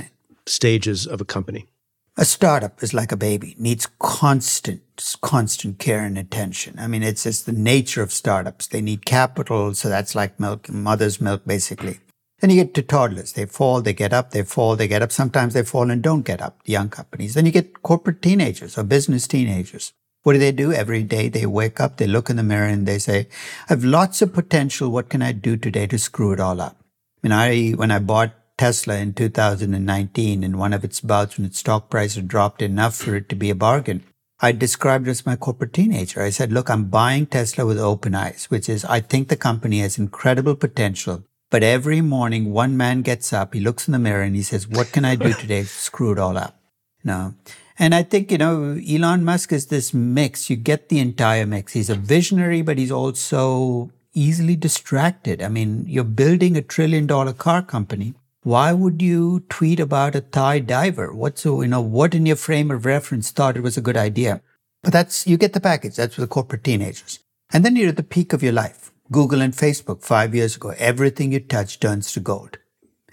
stages of a company? A startup is like a baby, needs constant, constant care and attention. I mean, it's just the nature of startups. They need capital, so that's like milk, mother's milk, basically. Then you get to toddlers. They fall, they get up, they fall, they get up. Sometimes they fall and don't get up, young companies. Then you get corporate teenagers or business teenagers. What do they do every day? They wake up, they look in the mirror and they say, I have lots of potential. What can I do today to screw it all up? I mean, I, when I bought Tesla in 2019 in one of its bouts when its stock price had dropped enough for it to be a bargain. I described it as my corporate teenager. I said, look, I'm buying Tesla with open eyes, which is I think the company has incredible potential. But every morning, one man gets up, he looks in the mirror and he says, what can I do today screw it all up? No. And I think, you know, Elon Musk is this mix. You get the entire mix. He's a visionary, but he's also easily distracted. I mean, you're building a trillion dollar car company why would you tweet about a Thai diver? What's, so you know what in your frame of reference thought it was a good idea? But that's you get the package. That's for the corporate teenagers. And then you're at the peak of your life. Google and Facebook five years ago, everything you touch turns to gold.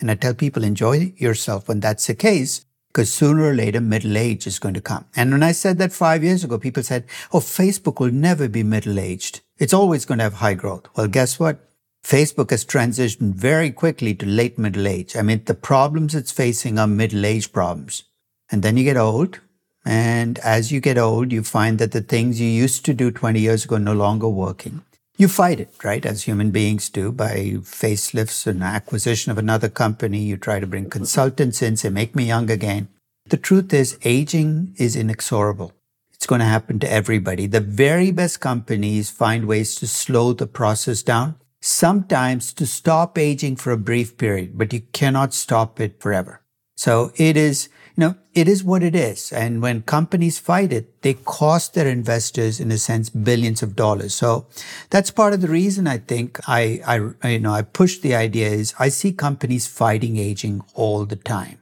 And I tell people enjoy yourself when that's the case, because sooner or later middle age is going to come. And when I said that five years ago, people said, "Oh, Facebook will never be middle aged. It's always going to have high growth." Well, guess what? Facebook has transitioned very quickly to late middle age. I mean, the problems it's facing are middle age problems. And then you get old. And as you get old, you find that the things you used to do 20 years ago are no longer working. You fight it, right? As human beings do by facelifts and acquisition of another company. You try to bring consultants in, say, make me young again. The truth is aging is inexorable. It's going to happen to everybody. The very best companies find ways to slow the process down sometimes to stop aging for a brief period, but you cannot stop it forever. So it is, know, it is what it is. And when companies fight it, they cost their investors, in a sense, billions of dollars. So that's part of the reason I think I, I, you know, I push the idea is I see companies fighting aging all the time.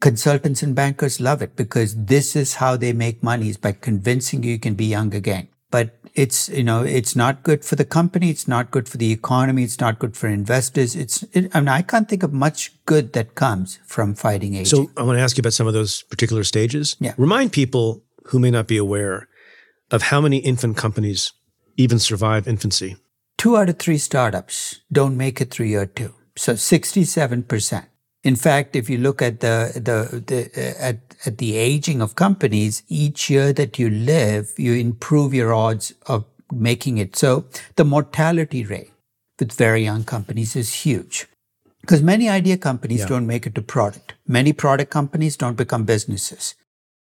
Consultants and bankers love it because this is how they make money is by convincing you you can be young again but it's you know it's not good for the company it's not good for the economy it's not good for investors it's it, i mean i can't think of much good that comes from fighting aging so i want to ask you about some of those particular stages. Yeah. remind people who may not be aware of how many infant companies even survive infancy. Two out of three startups don't make it through year two so 67% in fact, if you look at the, the, the uh, at, at the aging of companies, each year that you live, you improve your odds of making it. So the mortality rate with very young companies is huge. Because many idea companies yeah. don't make it to product. Many product companies don't become businesses.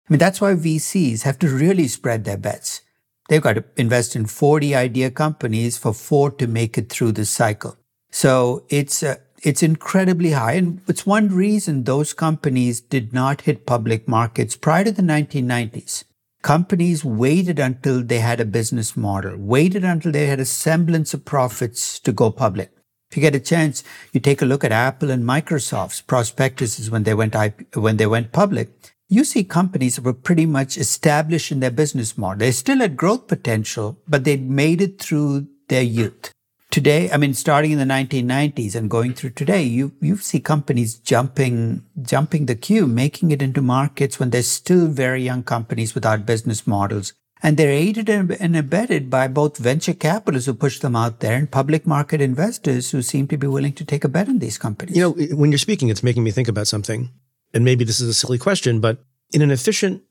I mean, that's why VCs have to really spread their bets. They've got to invest in 40 idea companies for four to make it through the cycle. So it's a, it's incredibly high. And it's one reason those companies did not hit public markets prior to the 1990s. Companies waited until they had a business model, waited until they had a semblance of profits to go public. If you get a chance, you take a look at Apple and Microsoft's prospectuses when they went IP, when they went public. You see companies that were pretty much established in their business model. They still had growth potential, but they'd made it through their youth today, I mean, starting in the 1990s and going through today, you, you see companies jumping, jumping the queue, making it into markets when they're still very young companies without business models. And they're aided and abetted by both venture capitalists who push them out there and public market investors who seem to be willing to take a bet on these companies. You know, when you're speaking, it's making me think about something. And maybe this is a silly question, but in an efficient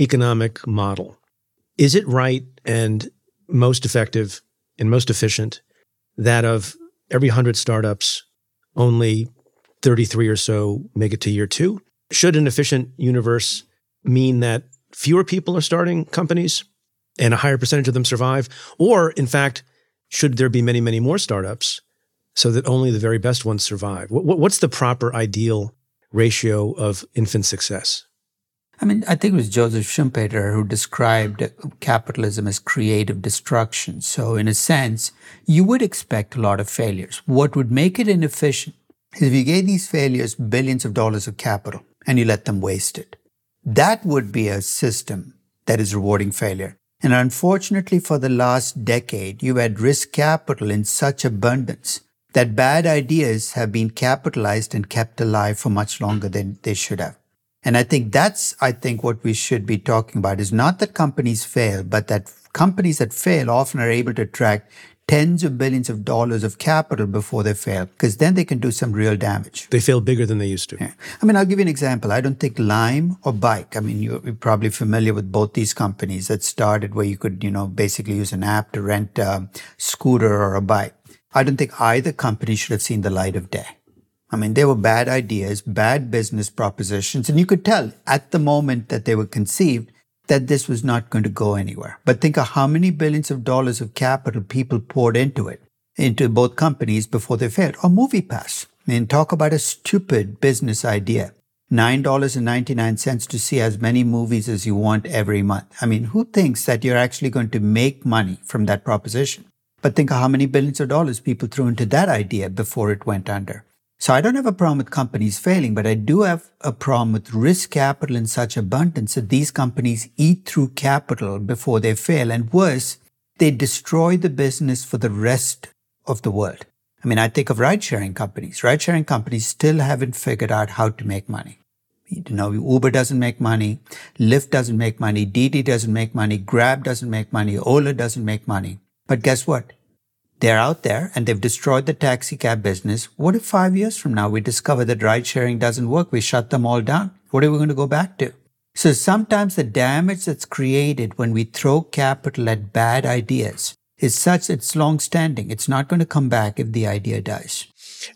economic model, is it right and most effective and most efficient that of every 100 startups, only 33 or so make it to year two. Should an efficient universe mean that fewer people are starting companies and a higher percentage of them survive? Or, in fact, should there be many, many more startups so that only the very best ones survive? What's the proper ideal ratio of infant success? I mean, I think it was Joseph Schumpeter who described capitalism as creative destruction. So, in a sense, you would expect a lot of failures. What would make it inefficient is if you gave these failures billions of dollars of capital and you let them waste it. That would be a system that is rewarding failure. And unfortunately, for the last decade, you've had risk capital in such abundance that bad ideas have been capitalized and kept alive for much longer than they should have. And I think that's, I think what we should be talking about is not that companies fail, but that companies that fail often are able to attract tens of billions of dollars of capital before they fail, because then they can do some real damage. They fail bigger than they used to. Yeah. I mean, I'll give you an example. I don't think Lime or Bike, I mean, you're probably familiar with both these companies that started where you could, you know, basically use an app to rent a scooter or a bike. I don't think either company should have seen the light of day. I mean, they were bad ideas, bad business propositions, and you could tell at the moment that they were conceived that this was not going to go anywhere. But think of how many billions of dollars of capital people poured into it, into both companies before they failed. Or MoviePass. I mean, talk about a stupid business idea. $9.99 to see as many movies as you want every month. I mean, who thinks that you're actually going to make money from that proposition? But think of how many billions of dollars people threw into that idea before it went under. So I don't have a problem with companies failing, but I do have a problem with risk capital in such abundance that these companies eat through capital before they fail. And worse, they destroy the business for the rest of the world. I mean, I think of ride sharing companies. Ride sharing companies still haven't figured out how to make money. You know, Uber doesn't make money. Lyft doesn't make money. Didi doesn't make money. Grab doesn't make money. Ola doesn't make money. But guess what? They're out there and they've destroyed the taxi cab business. What if five years from now we discover that ride sharing doesn't work? We shut them all down. What are we going to go back to? So sometimes the damage that's created when we throw capital at bad ideas is such it's long standing. It's not going to come back if the idea dies.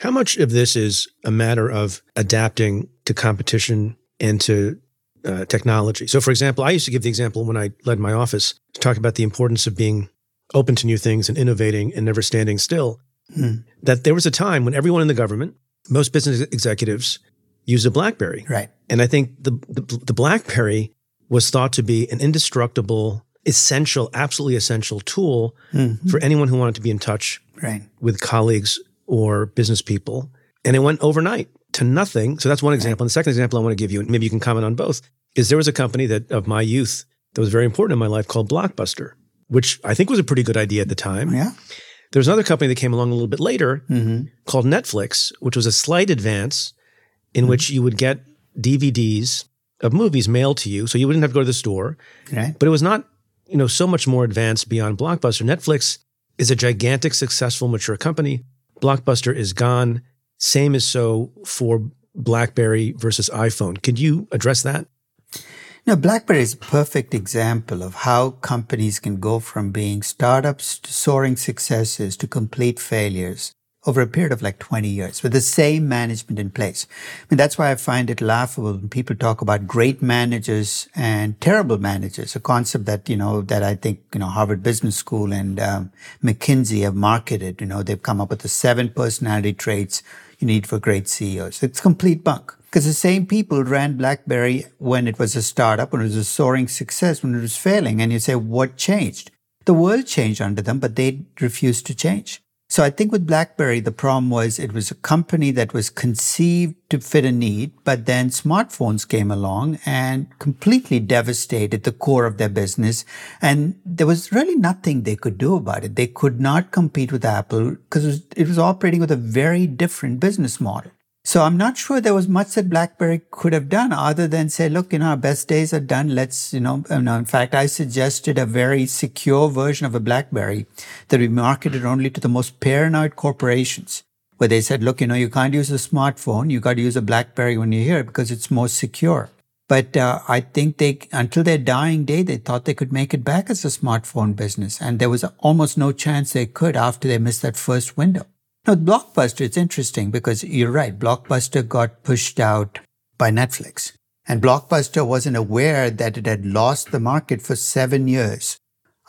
How much of this is a matter of adapting to competition and to uh, technology? So, for example, I used to give the example when I led my office to talk about the importance of being open to new things and innovating and never standing still. Mm. That there was a time when everyone in the government, most business executives, used a BlackBerry. Right. And I think the, the, the BlackBerry was thought to be an indestructible, essential, absolutely essential tool mm-hmm. for anyone who wanted to be in touch right. with colleagues or business people. And it went overnight to nothing. So that's one example. Right. And the second example I want to give you, and maybe you can comment on both, is there was a company that of my youth that was very important in my life called Blockbuster which I think was a pretty good idea at the time. Yeah. There was another company that came along a little bit later mm-hmm. called Netflix, which was a slight advance in mm-hmm. which you would get DVDs of movies mailed to you. So you wouldn't have to go to the store. Right. But it was not, you know, so much more advanced beyond Blockbuster. Netflix is a gigantic, successful, mature company. Blockbuster is gone. Same is so for BlackBerry versus iPhone. Could you address that? Now, BlackBerry is a perfect example of how companies can go from being startups to soaring successes to complete failures over a period of like 20 years with the same management in place. I mean, that's why I find it laughable when people talk about great managers and terrible managers, a concept that, you know, that I think, you know, Harvard Business School and um, McKinsey have marketed. You know, they've come up with the seven personality traits you need for great CEOs. It's complete bunk. Because the same people ran BlackBerry when it was a startup, when it was a soaring success, when it was failing. And you say, what changed? The world changed under them, but they refused to change. So I think with BlackBerry, the problem was it was a company that was conceived to fit a need, but then smartphones came along and completely devastated the core of their business. And there was really nothing they could do about it. They could not compete with Apple because it was, it was operating with a very different business model. So I'm not sure there was much that BlackBerry could have done other than say, look, you know, our best days are done. Let's, you know, in fact, I suggested a very secure version of a BlackBerry that we marketed only to the most paranoid corporations where they said, look, you know, you can't use a smartphone. You got to use a BlackBerry when you're here because it's more secure. But uh, I think they, until their dying day, they thought they could make it back as a smartphone business. And there was almost no chance they could after they missed that first window. Now, Blockbuster, it's interesting because you're right. Blockbuster got pushed out by Netflix. And Blockbuster wasn't aware that it had lost the market for seven years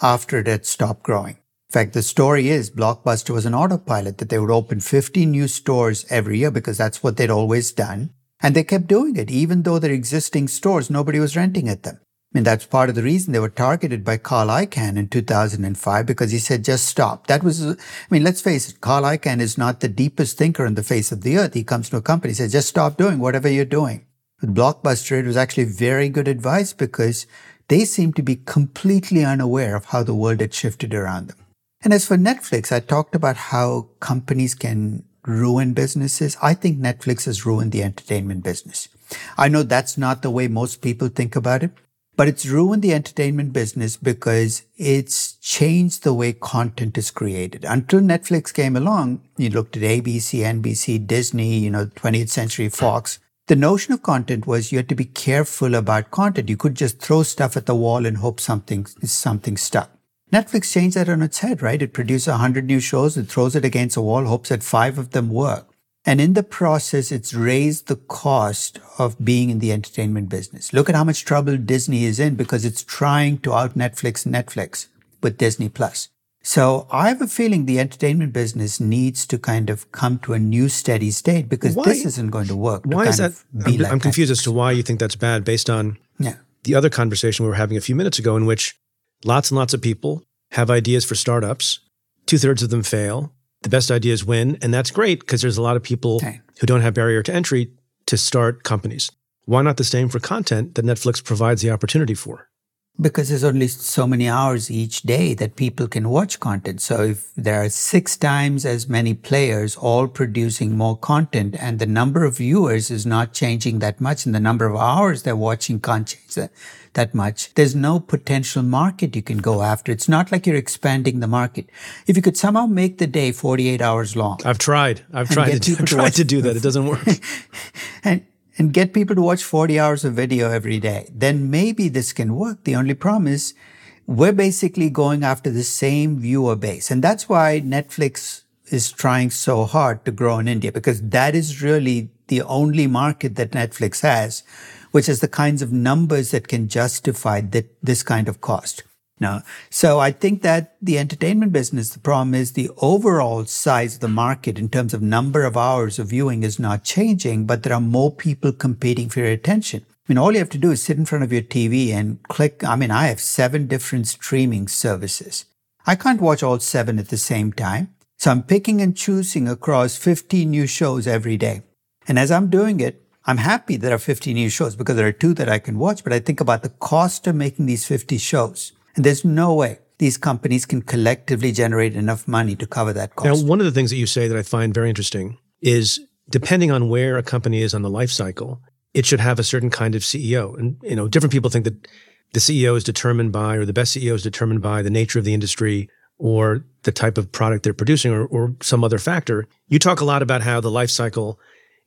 after it had stopped growing. In fact, the story is Blockbuster was an autopilot that they would open 50 new stores every year because that's what they'd always done. And they kept doing it, even though their existing stores, nobody was renting at them. I mean, that's part of the reason they were targeted by Carl Icahn in 2005 because he said, just stop. That was, I mean, let's face it, Carl Icahn is not the deepest thinker on the face of the earth. He comes to a company, he says, just stop doing whatever you're doing. With Blockbuster, it was actually very good advice because they seemed to be completely unaware of how the world had shifted around them. And as for Netflix, I talked about how companies can ruin businesses. I think Netflix has ruined the entertainment business. I know that's not the way most people think about it, but it's ruined the entertainment business because it's changed the way content is created. Until Netflix came along, you looked at ABC, NBC, Disney, you know, 20th Century Fox. The notion of content was you had to be careful about content. You could just throw stuff at the wall and hope something, something stuck. Netflix changed that on its head, right? It produces 100 new shows, it throws it against a wall, hopes that five of them work. And in the process, it's raised the cost of being in the entertainment business. Look at how much trouble Disney is in because it's trying to out Netflix Netflix with Disney Plus. So I have a feeling the entertainment business needs to kind of come to a new steady state because Why- this isn't going to work. to Why is that? be I'm, like I'm confused Netflix. as to why you think that's bad based on Yeah. the other conversation we were having a few minutes ago, in which lots and lots of people have ideas for startups. Two thirds of them fail. The best ideas win. And that's great because there's a lot of people Okay. who don't have barrier to entry to start companies. Why not the same for content that Netflix provides the opportunity for? Because there's only so many hours each day that people can watch content. So if there are six times as many players all producing more content and the number of viewers is not changing that much and the number of hours they're watching can't change that, that much, there's no potential market you can go after. It's not like you're expanding the market. If you could somehow make the day 48 hours long I've tried. I've tried to, do, I've tried watch to do that. It doesn't work. and and get people to watch 40 hours of video every day, then maybe this can work. The only problem is we're basically going after the same viewer base. And that's why Netflix is trying so hard to grow in India because that is really the only market that Netflix has, which is the kinds of numbers that can justify that, this kind of cost. No. So I think that the entertainment business, the problem is the overall size of the market in terms of number of hours of viewing is not changing, but there are more people competing for your attention. I mean, all you have to do is sit in front of your TV and click. I mean, I have seven different streaming services. I can't watch all seven at the same time. So I'm picking and choosing across 15 new shows every day. And as I'm doing it, I'm happy there are 50 new shows because there are two that I can watch, but I think about the cost of making these 50 shows. And there's no way these companies can collectively generate enough money to cover that cost. Now, one of the things that you say that I find very interesting is depending on where a company is on the life cycle, it should have a certain kind of CEO. And you know, different people think that the CEO is determined by, or the best CEO is determined by the nature of the industry or the type of product they're producing or, or some other factor. You talk a lot about how the life cycle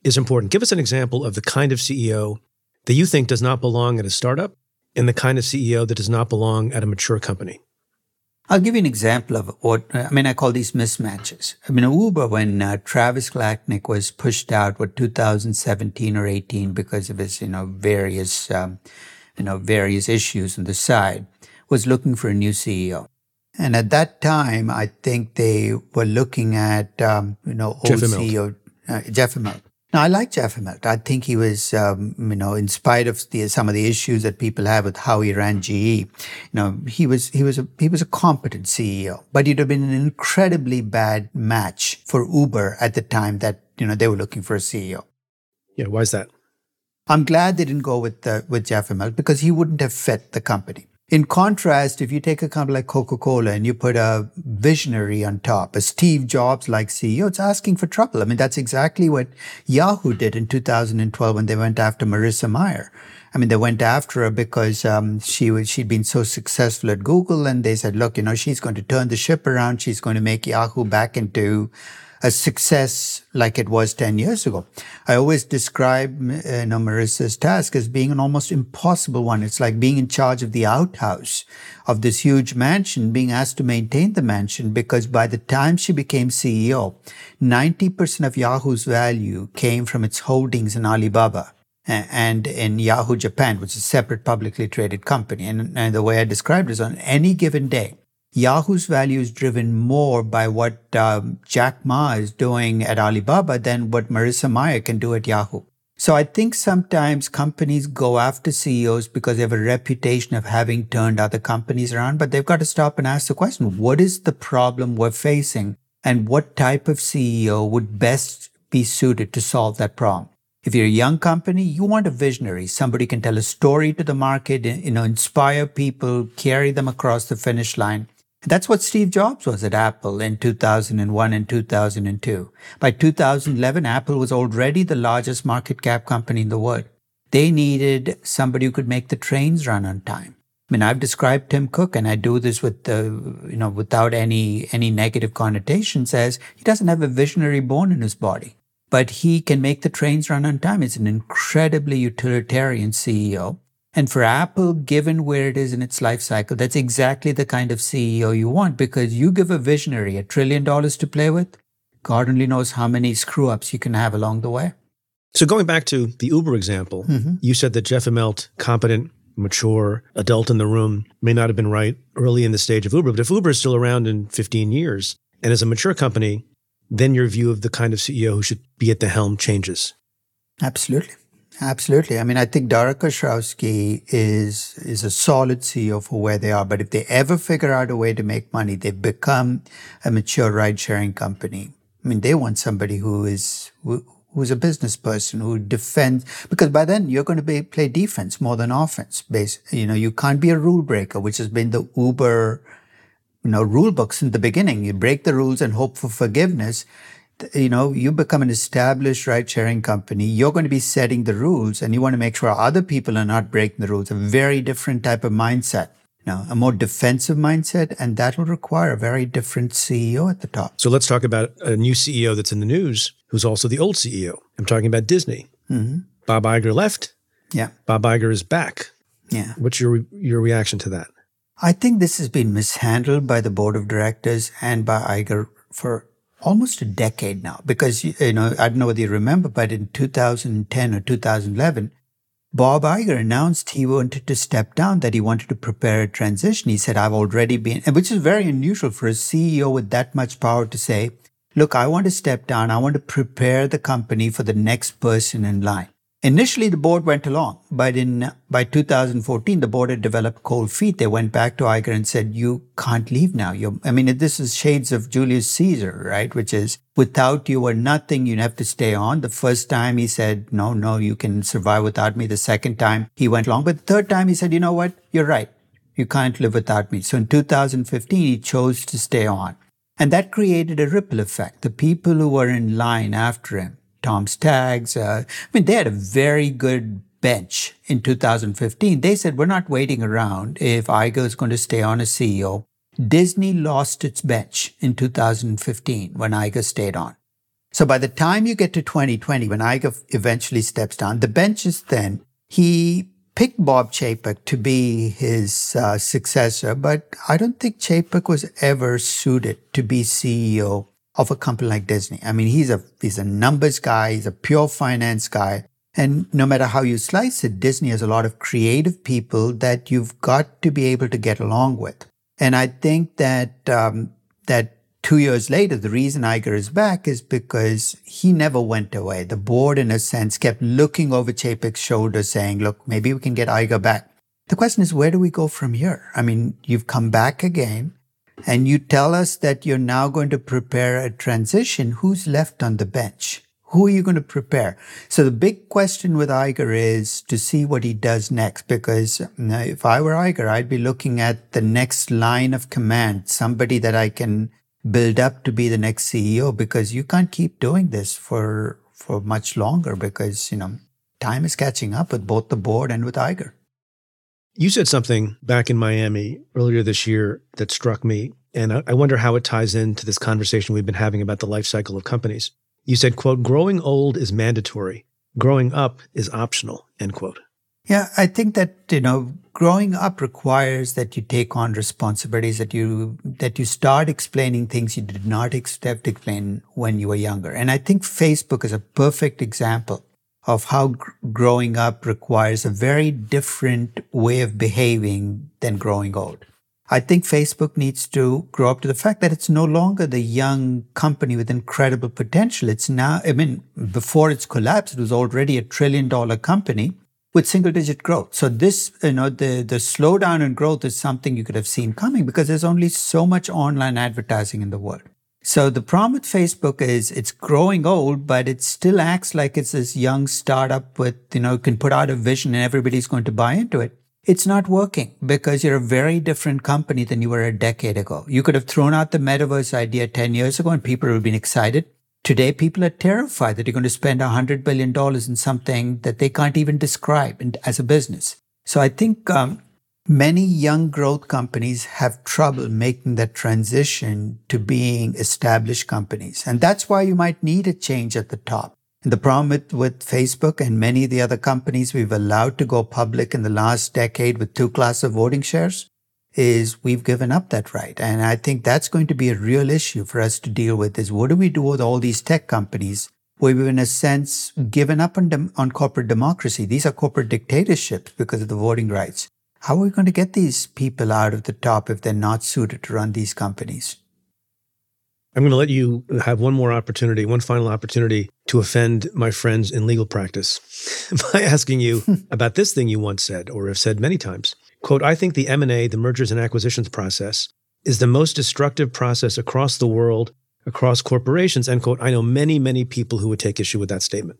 is important. Give us an example of the kind of CEO that you think does not belong at a startup and the kind of CEO that does not belong at a mature company. I'll give you an example of what, I mean, I call these mismatches. I mean, Uber, when uh, Travis Kalanick was pushed out, what, 2017 or 18 because of his, you know, various, um, you know, various issues on the side, was looking for a new CEO. And at that time, I think they were looking at, um, you know, old Jeff. CEO, uh, Jeff Immelt. Now, I like Jeff Immelt. I think he was, um, you know, in spite of the, some of the issues that people have with how he ran GE, you know, he was he was a he was a competent CEO. But he'd have been an incredibly bad match for Uber at the time that you know they were looking for a CEO. Yeah, why is that? I'm glad they didn't go with the, with Jeff Immelt because he wouldn't have fit the company. In contrast, if you take a company like Coca-Cola and you put a visionary on top, a Steve Jobs like CEO, it's asking for trouble. I mean, that's exactly what Yahoo did in 2012 when they went after Marissa Mayer. I mean, they went after her because um, she was she'd been so successful at Google, and they said, "Look, you know, she's going to turn the ship around. She's going to make Yahoo back into a success like it was 10 years ago. I always describe uh, you know, Marissa's task as being an almost impossible one. It's like being in charge of the outhouse of this huge mansion, being asked to maintain the mansion because by the time she became CEO, 90% of Yahoo's value came from its holdings in Alibaba and in Yahoo Japan, which is a separate publicly traded company. And, and the way I described it is on any given day, Yahoo's value is driven more by what um, Jack Ma is doing at Alibaba than what Marissa Mayer can do at Yahoo. So I think sometimes companies go after CEOs because they have a reputation of having turned other companies around, but they've got to stop and ask the question, what is the problem we're facing and what type of CEO would best be suited to solve that problem? If you're a young company, you want a visionary. Somebody can tell a story to the market, you know, inspire people, carry them across the finish line. That's what Steve Jobs was at Apple in 2001 and 2002. By 2011, Apple was already the largest market cap company in the world. They needed somebody who could make the trains run on time. I mean, I've described Tim Cook, and I do this with the, you know, without any any negative connotations, as he doesn't have a visionary bone in his body but he can make the trains run on time. It's an incredibly utilitarian CEO. And for Apple, given where it is in its life cycle, that's exactly the kind of CEO you want because you give a visionary a trillion dollars to play with. God only knows how many screw ups you can have along the way. So going back to the Uber example, mm-hmm. you said that Jeff Immelt, competent, mature, adult in the room, may not have been right early in the stage of Uber. But if Uber is still around in 15 years and is a mature company, then your view of the kind of CEO who should be at the helm changes. Absolutely. Absolutely. I mean, I think Dara Khosrowshahi is is a solid CEO for where they are. But if they ever figure out a way to make money, they become a mature ride sharing company. I mean, they want somebody who is who, who's a business person who defends because by then you're going to be, play defense more than offense. Base, you know, you can't be a rule breaker, which has been the Uber you know, rule books in the beginning. You break the rules and hope for forgiveness. You know, you become an established ride sharing company. You're going to be setting the rules and you want to make sure other people are not breaking the rules. A very different type of mindset. Now, a more defensive mindset, and that will require a very different CEO at the top. So let's talk about a new CEO that's in the news who's also the old CEO. I'm talking about Disney. Mm-hmm. Bob Iger left. Yeah. Bob Iger is back. Yeah. What's your your reaction to that? I think this has been mishandled by the board of directors and by Iger for almost a decade now. Because, you know, I don't know whether you remember, but in 2010 or 2011, Bob Iger announced he wanted to step down, that he wanted to prepare a transition. He said, I've already been, which is very unusual for a CEO with that much power to say, look, I want to step down. I want to prepare the company for the next person in line. Initially, the board went along, but in by 2014, the board had developed cold feet. They went back to Iger and said, "You can't leave now." You're, I mean, this is shades of Julius Caesar, right? Which is without you or nothing. You have to stay on. The first time he said, "No, no, you can survive without me." The second time he went along, but the third time he said, "You know what? You're right. You can't live without me." So in 2015, he chose to stay on, and that created a ripple effect. The people who were in line after him Tom Staggs. Uh, I mean, they had a very good bench in 2015. They said, we're not waiting around if Iger is going to stay on as CEO. Disney lost its bench in 2015 when Iger stayed on. So by the time you get to 2020, when Iger eventually steps down, the bench is thin. He picked Bob Chapek to be his uh, successor, but I don't think Chapek was ever suited to be CEO of a company like Disney. I mean, he's a, he's a numbers guy. He's a pure finance guy. And no matter how you slice it, Disney has a lot of creative people that you've got to be able to get along with. And I think that, um, that two years later, the reason Iger is back is because he never went away. The board, in a sense, kept looking over Chapek's shoulder saying, look, maybe we can get Iger back. The question is, where do we go from here? I mean, you've come back again and you tell us that you're now going to prepare a transition, who's left on the bench? Who are you going to prepare? So the big question with Iger is to see what he does next. Because if I were Iger, I'd be looking at the next line of command, somebody that I can build up to be the next CEO. Because you can't keep doing this for for much longer. Because you know time is catching up with both the board and with Iger. You said something back in Miami earlier this year that struck me, and I wonder how it ties into this conversation we've been having about the life cycle of companies. You said, quote, growing old is mandatory. Growing up is optional, end quote. Yeah, I think that, you know, growing up requires that you take on responsibilities, that you, that you start explaining things you did not expect to explain when you were younger. And I think Facebook is a perfect example of how gr- growing up requires a very different way of behaving than growing old. I think Facebook needs to grow up to the fact that it's no longer the young company with incredible potential. It's now, I mean, before its collapse, it was already a trillion dollar company with single digit growth. So this, you know, the, the slowdown in growth is something you could have seen coming because there's only so much online advertising in the world. So the problem with Facebook is it's growing old, but it still acts like it's this young startup with, you know, can put out a vision and everybody's going to buy into it. It's not working because you're a very different company than you were a decade ago. You could have thrown out the metaverse idea 10 years ago and people would have been excited. Today, people are terrified that you're going to spend $100 billion in something that they can't even describe as a business. So I think um, many young growth companies have trouble making that transition to being established companies. And that's why you might need a change at the top. And the problem with, with Facebook and many of the other companies we've allowed to go public in the last decade with two class of voting shares is we've given up that right. And I think that's going to be a real issue for us to deal with is what do we do with all these tech companies where we've in a sense given up on, dem- on corporate democracy? These are corporate dictatorships because of the voting rights. How are we going to get these people out of the top if they're not suited to run these companies? I'm going to let you have one more opportunity, one final opportunity to offend my friends in legal practice by asking you about this thing you once said or have said many times. Quote, I think the M&A, the mergers and acquisitions process, is the most destructive process across the world, across corporations, end quote. I know many, many people who would take issue with that statement.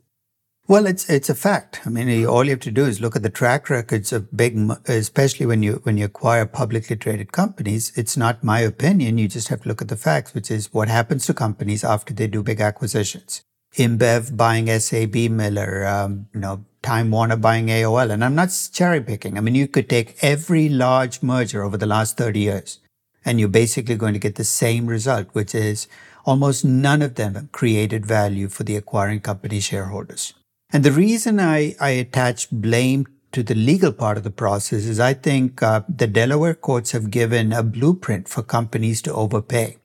Well, it's it's a fact. I mean, all you have to do is look at the track records of big, especially when you when you acquire publicly traded companies. It's not my opinion. You just have to look at the facts, which is what happens to companies after they do big acquisitions. InBev buying SAB Miller, um, you know, Time Warner buying AOL. And I'm not cherry picking. I mean, you could take every large merger over the last 30 years and you're basically going to get the same result, which is almost none of them have created value for the acquiring company shareholders. And the reason I, I attach blame to the legal part of the process is I think uh, the Delaware courts have given a blueprint for companies to overpay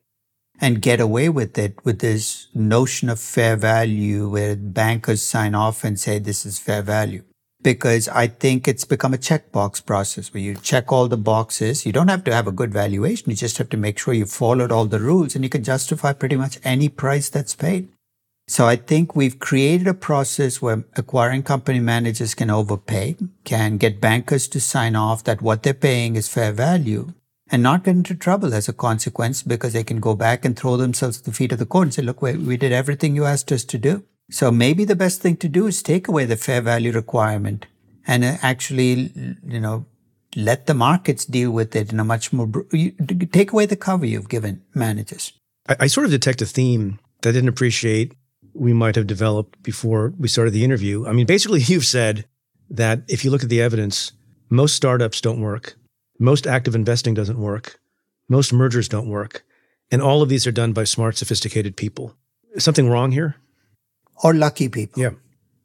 and get away with it with this notion of fair value where bankers sign off and say this is fair value. Because I think it's become a checkbox process where you check all the boxes. You don't have to have a good valuation. You just have to make sure you followed all the rules and you can justify pretty much any price that's paid. So I think we've created a process where acquiring company managers can overpay, can get bankers to sign off that what they're paying is fair value and not get into trouble as a consequence because they can go back and throw themselves at the feet of the court and say, look, we, did everything you asked us to do. So maybe the best thing to do is take away the fair value requirement and uh, actually, you know, let the markets deal with it in a much more, take away the cover you've given managers. I, I sort of detect a theme that I didn't appreciate we might have developed before we started the interview. I mean, basically, you've said that if you look at the evidence, most startups don't work. Most active investing doesn't work. Most mergers don't work. And all of these are done by smart, sophisticated people. Is something wrong here? Or lucky people. Yeah.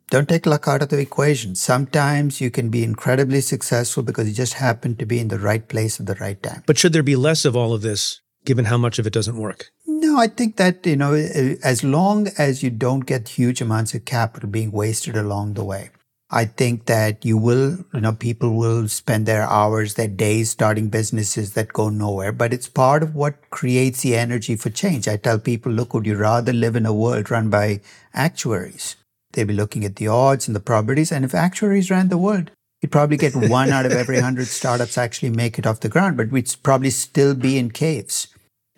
Don't take luck out of the equation. Sometimes you can be incredibly successful because you just happen to be in the right place at the right time. But should there be less of all of this given how much of it doesn't work? No, I think that, you know, as long as you don't get huge amounts of capital being wasted along the way, I think that you will, you know, people will spend their hours, their days starting businesses that go nowhere, but it's part of what creates the energy for change. I tell people, look, would you rather live in a world run by actuaries? They'd be looking at the odds and the probabilities. And if actuaries ran the world, you'd probably get one out of every hundred startups actually make it off the ground, but we'd probably still be in caves.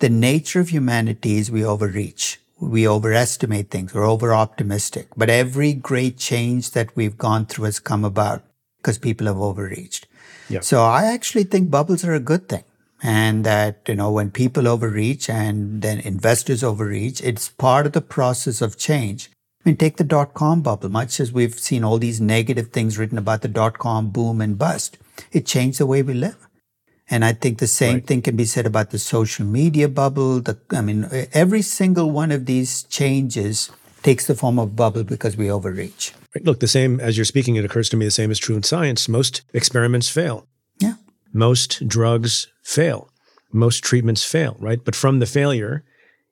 The nature of humanity is we overreach we overestimate things, we're over optimistic. But every great change that we've gone through has come about because people have overreached. Yep. So I actually think bubbles are a good thing. And that, you know, when people overreach and then investors overreach, it's part of the process of change. I mean, take the dot com bubble, much as we've seen all these negative things written about the dot com boom and bust. It changed the way we live. And I think the same right. thing can be said about the social media bubble. The, I mean, every single one of these changes takes the form of bubble because we overreach. Right. Look, the same as you're speaking, it occurs to me the same is true in science. Most experiments fail. Yeah. Most drugs fail. Most treatments fail, right? But from the failure,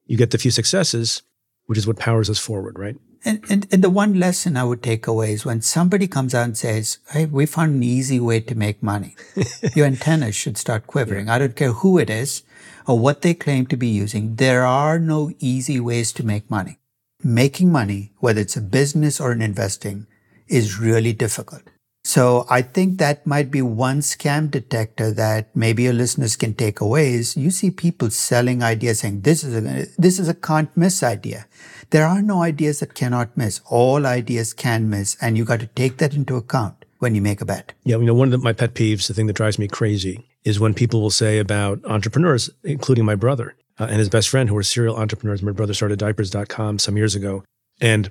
you get the few successes, which is what powers us forward, right? And, and, and, the one lesson I would take away is when somebody comes out and says, Hey, we found an easy way to make money. Your antennas should start quivering. I don't care who it is or what they claim to be using. There are no easy ways to make money. Making money, whether it's a business or an investing, is really difficult. So I think that might be one scam detector that maybe your listeners can take away is you see people selling ideas saying this is a this is a can't miss idea. There are no ideas that cannot miss. All ideas can miss and you got to take that into account when you make a bet. Yeah, you know, one of the, my pet peeves, the thing that drives me crazy, is when people will say about entrepreneurs, including my brother uh, and his best friend, who were serial entrepreneurs. My brother started diapers.com some years ago. And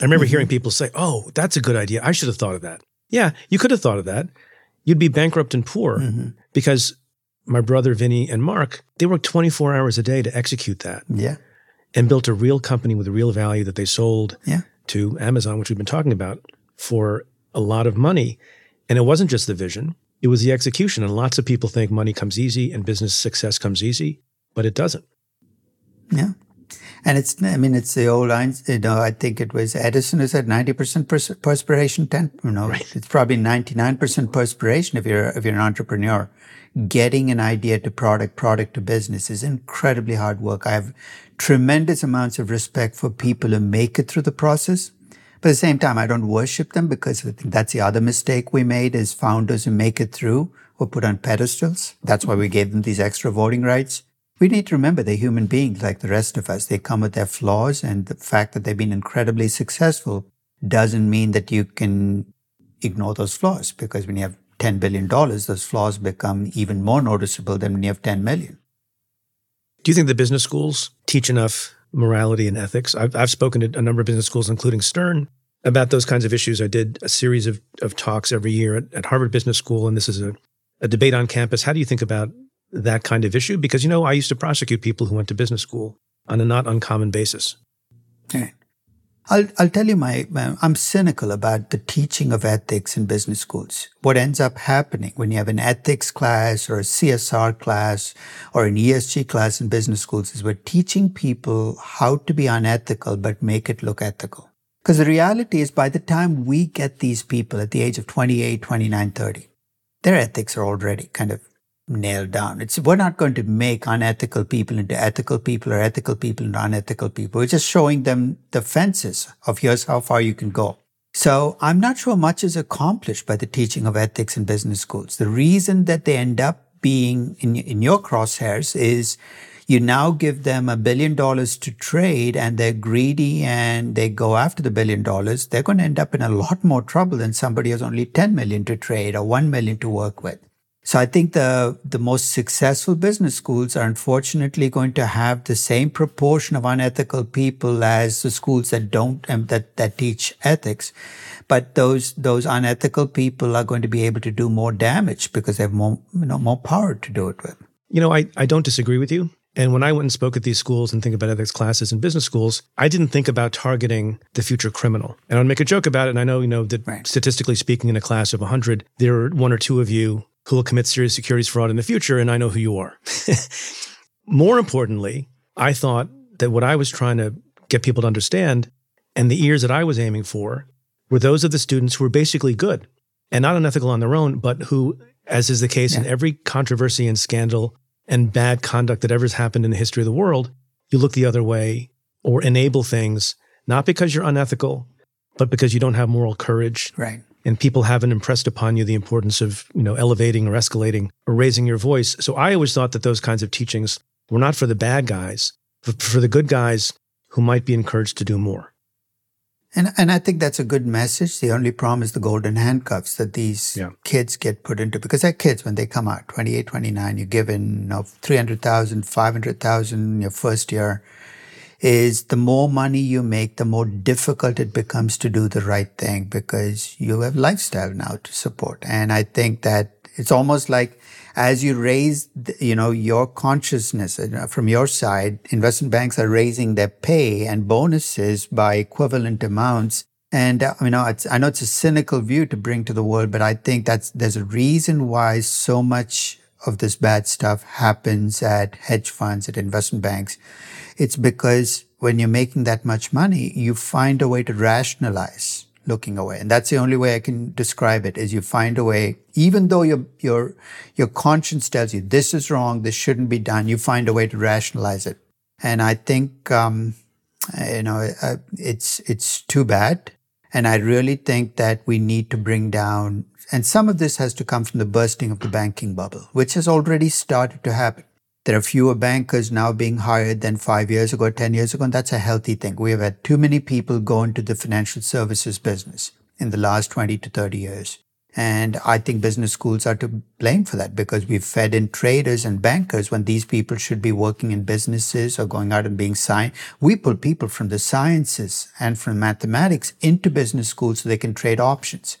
I remember mm-hmm. hearing people say, Oh, that's a good idea. I should have thought of that. Yeah, you could have thought of that. You'd be bankrupt and poor mm-hmm. because my brother Vinny and Marc, they worked 24 hours a day to execute that. Yeah. And built a real company with a real value that they sold yeah. to Amazon, which we've been talking about, for a lot of money. And it wasn't just the vision, it was the execution. And lots of people think money comes easy and business success comes easy, but it doesn't. Yeah. And it's, I mean, it's the old lines, you know, I think it was Edison who said 90% perspiration, 10, you know, right. it's probably 99% perspiration if you're, if you're an entrepreneur. Getting an idea to product, product to business is incredibly hard work. I have tremendous amounts of respect for people who make it through the process. But at the same time, I don't worship them because I think that's the other mistake we made as founders who make it through were put on pedestals. That's why we gave them these extra voting rights we need to remember they're human beings like the rest of us. They come with their flaws, and the fact that they've been incredibly successful doesn't mean that you can ignore those flaws because when you have $10 billion, those flaws become even more noticeable than when you have 10 million. Do you think the business schools teach enough morality and ethics? I've, I've spoken to a number of business schools, including Stern, about those kinds of issues. I did a series of, of talks every year at, at Harvard Business School, and this is a, a debate on campus. How do you think about that kind of issue? Because, you know, I used to prosecute people who went to business school on a not uncommon basis. Okay. I'll, I'll tell you my, I'm cynical about the teaching of ethics in business schools. What ends up happening when you have an ethics class or a CSR class or an ESG class in business schools is we're teaching people how to be unethical, but make it look ethical. Because the reality is by the time we get these people at the age of 28, 29, 30, their ethics are already kind of nailed down. It's we're not going to make unethical people into ethical people or ethical people into unethical people. We're just showing them the fences of here's how far you can go. So I'm not sure much is accomplished by the teaching of ethics in business schools. The reason that they end up being in, in your crosshairs is you now give them a billion dollars to trade and they're greedy and they go after the billion dollars. They're going to end up in a lot more trouble than somebody who's only 10 million to trade or 1 million to work with. So I think the, the most successful business schools are unfortunately going to have the same proportion of unethical people as the schools that don't, um, that, that teach ethics. But those, those unethical people are going to be able to do more damage because they have more, you know, more power to do it with. You know, I, I don't disagree with you. And when I went and spoke at these schools and think about ethics classes in business schools, I didn't think about targeting the future criminal. And I'd make a joke about it. And I know, you know, that right. statistically speaking, in a class of 100, there are one or two of you who will commit serious securities fraud in the future, and I know who you are. More importantly, I thought that what I was trying to get people to understand and the ears that I was aiming for were those of the students who were basically good and not unethical on their own, but who, as is the case yeah. in every controversy and scandal and bad conduct that ever has happened in the history of the world, you look the other way or enable things, not because you're unethical, but because you don't have moral courage. Right. And people haven't impressed upon you the importance of you know elevating or escalating or raising your voice. So i always thought that those kinds of teachings were not for the bad guys but for the good guys who might be encouraged to do more and and I think that's a good message. The only problem is the golden handcuffs that these yeah. kids get put into because they're kids when they come out, 28, 29, you're given you know, 300,000, 500,000 your first year is the more money you make, the more difficult it becomes to do the right thing because you have lifestyle now to support. And I think that it's almost like as you raise, you know, your consciousness uh, from your side, investment banks are raising their pay and bonuses by equivalent amounts. And uh, you know, it's, I know it's a cynical view to bring to the world, but I think that's there's a reason why so much of this bad stuff happens at hedge funds, at investment banks it's because when you're making that much money, you find a way to rationalize looking away. And that's the only way I can describe it is you find a way, even though your, your, your conscience tells you this is wrong, this shouldn't be done, you find a way to rationalize it. And I think, um, you know, uh, it's, it's too bad. And I really think that we need to bring down And some of this has to come from the bursting of the banking bubble, which has already started to happen. There are fewer bankers now being hired than five years ago, 10 years ago, and that's a healthy thing. We have had too many people go into the financial services business in the last 20 to 30 years. And I think business schools are to blame for that because we've fed in traders and bankers when these people should be working in businesses or going out and being science. We pull people from the sciences and from mathematics into business schools so they can trade options.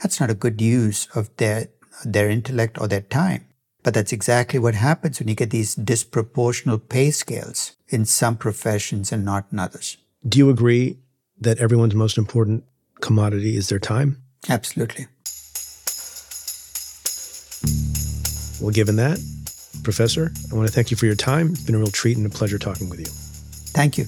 That's not a good use of their, their intellect or their time. But that's exactly what happens when you get these disproportional pay scales in some professions and not in others. Do you agree that everyone's most important commodity is their time? Absolutely. Well, given that, Professor, I want to thank you for your time. It's been a real treat and a pleasure talking with you. Thank you.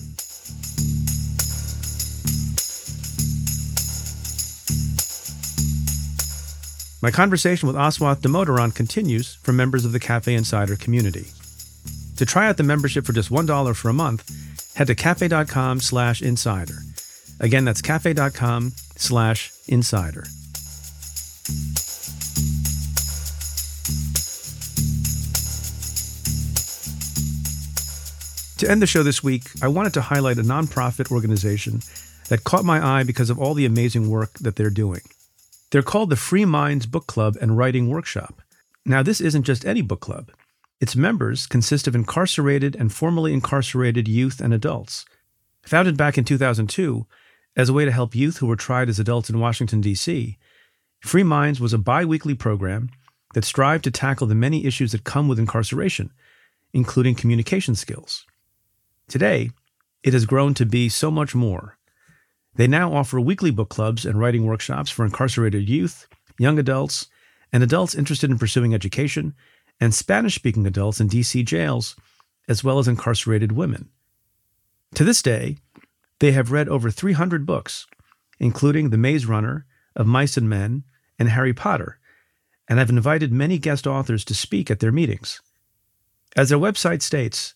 My conversation with Aswath Damodaran continues for members of the Cafe Insider community. To try out the membership for just $1 for a month, head to cafe.com slash insider. Again, that's cafe.com slash insider. To end the show this week, I wanted to highlight a nonprofit organization that caught my eye because of all the amazing work that they're doing. They're called the Free Minds Book Club and Writing Workshop. Now, this isn't just any book club. Its members consist of incarcerated and formerly incarcerated youth and adults. Founded back in 2002 as a way to help youth who were tried as adults in Washington, D.C., Free Minds was a bi weekly program that strived to tackle the many issues that come with incarceration, including communication skills. Today, it has grown to be so much more. They now offer weekly book clubs and writing workshops for incarcerated youth, young adults, and adults interested in pursuing education, and Spanish speaking adults in DC jails, as well as incarcerated women. To this day, they have read over 300 books, including The Maze Runner, Of Mice and Men, and Harry Potter, and have invited many guest authors to speak at their meetings. As their website states,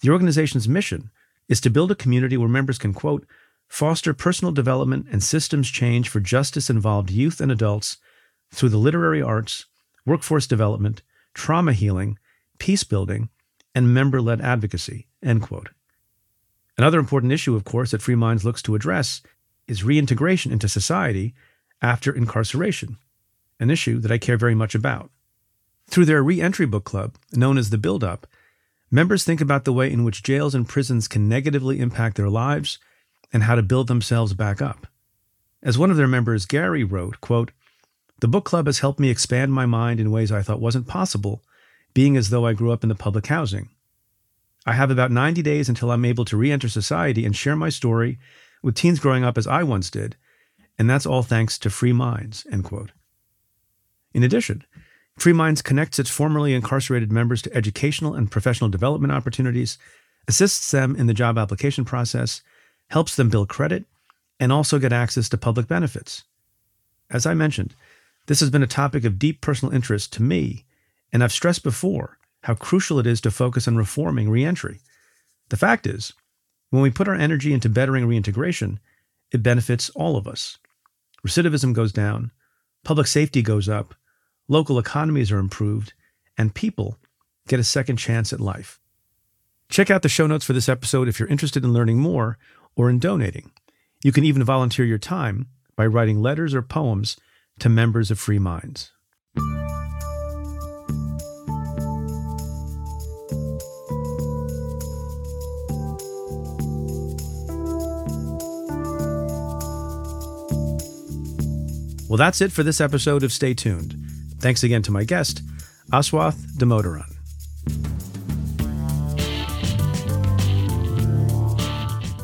the organization's mission is to build a community where members can, quote, foster personal development and systems change for justice involved youth and adults through the literary arts, workforce development, trauma healing, peace building, and member led advocacy. Another important issue, of course, that Free Minds looks to address is reintegration into society after incarceration, an issue that I care very much about. Through their reentry book club, known as the Build Up, Members think about the way in which jails and prisons can negatively impact their lives and how to build themselves back up. As one of their members, Gary, wrote, quote, The book club has helped me expand my mind in ways I thought wasn't possible, being as though I grew up in the public housing. I have about 90 days until I'm able to re enter society and share my story with teens growing up as I once did, and that's all thanks to Free Minds. End quote. In addition, Free Minds connects its formerly incarcerated members to educational and professional development opportunities, assists them in the job application process, helps them build credit, and also get access to public benefits. As I mentioned, this has been a topic of deep personal interest to me, and I've stressed before how crucial it is to focus on reforming reentry. The fact is, when we put our energy into bettering reintegration, it benefits all of us. Recidivism goes down, public safety goes up, local economies are improved, and people get a second chance at life. Check out the show notes for this episode if you're interested in learning more or in donating. You can even volunteer your time by writing letters or poems to members of Free Minds. Well, that's it for this episode of Stay Tuned. Thanks again to my guest, Aswath Damodaran.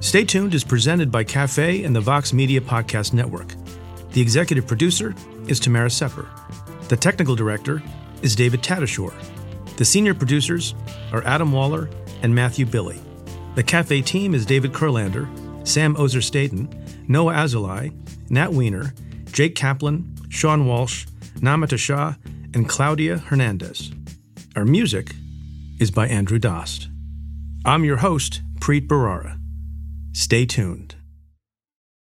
Stay tuned is presented by Cafe and the Vox Media Podcast Network. The executive producer is Tamara Sepper. The technical director is David Tatasciore. The senior producers are Adam Waller and Matthew Billy. The cafe team is David Kurlander, Sam Ozer Staten, Noah Azulai, Nat Weiner, Jake Kaplan, Sean Walsh, Namita Shah, and Claudia Hernandez. Our music is by Andrew Dost. I'm your host, Preet Bharara. Stay tuned.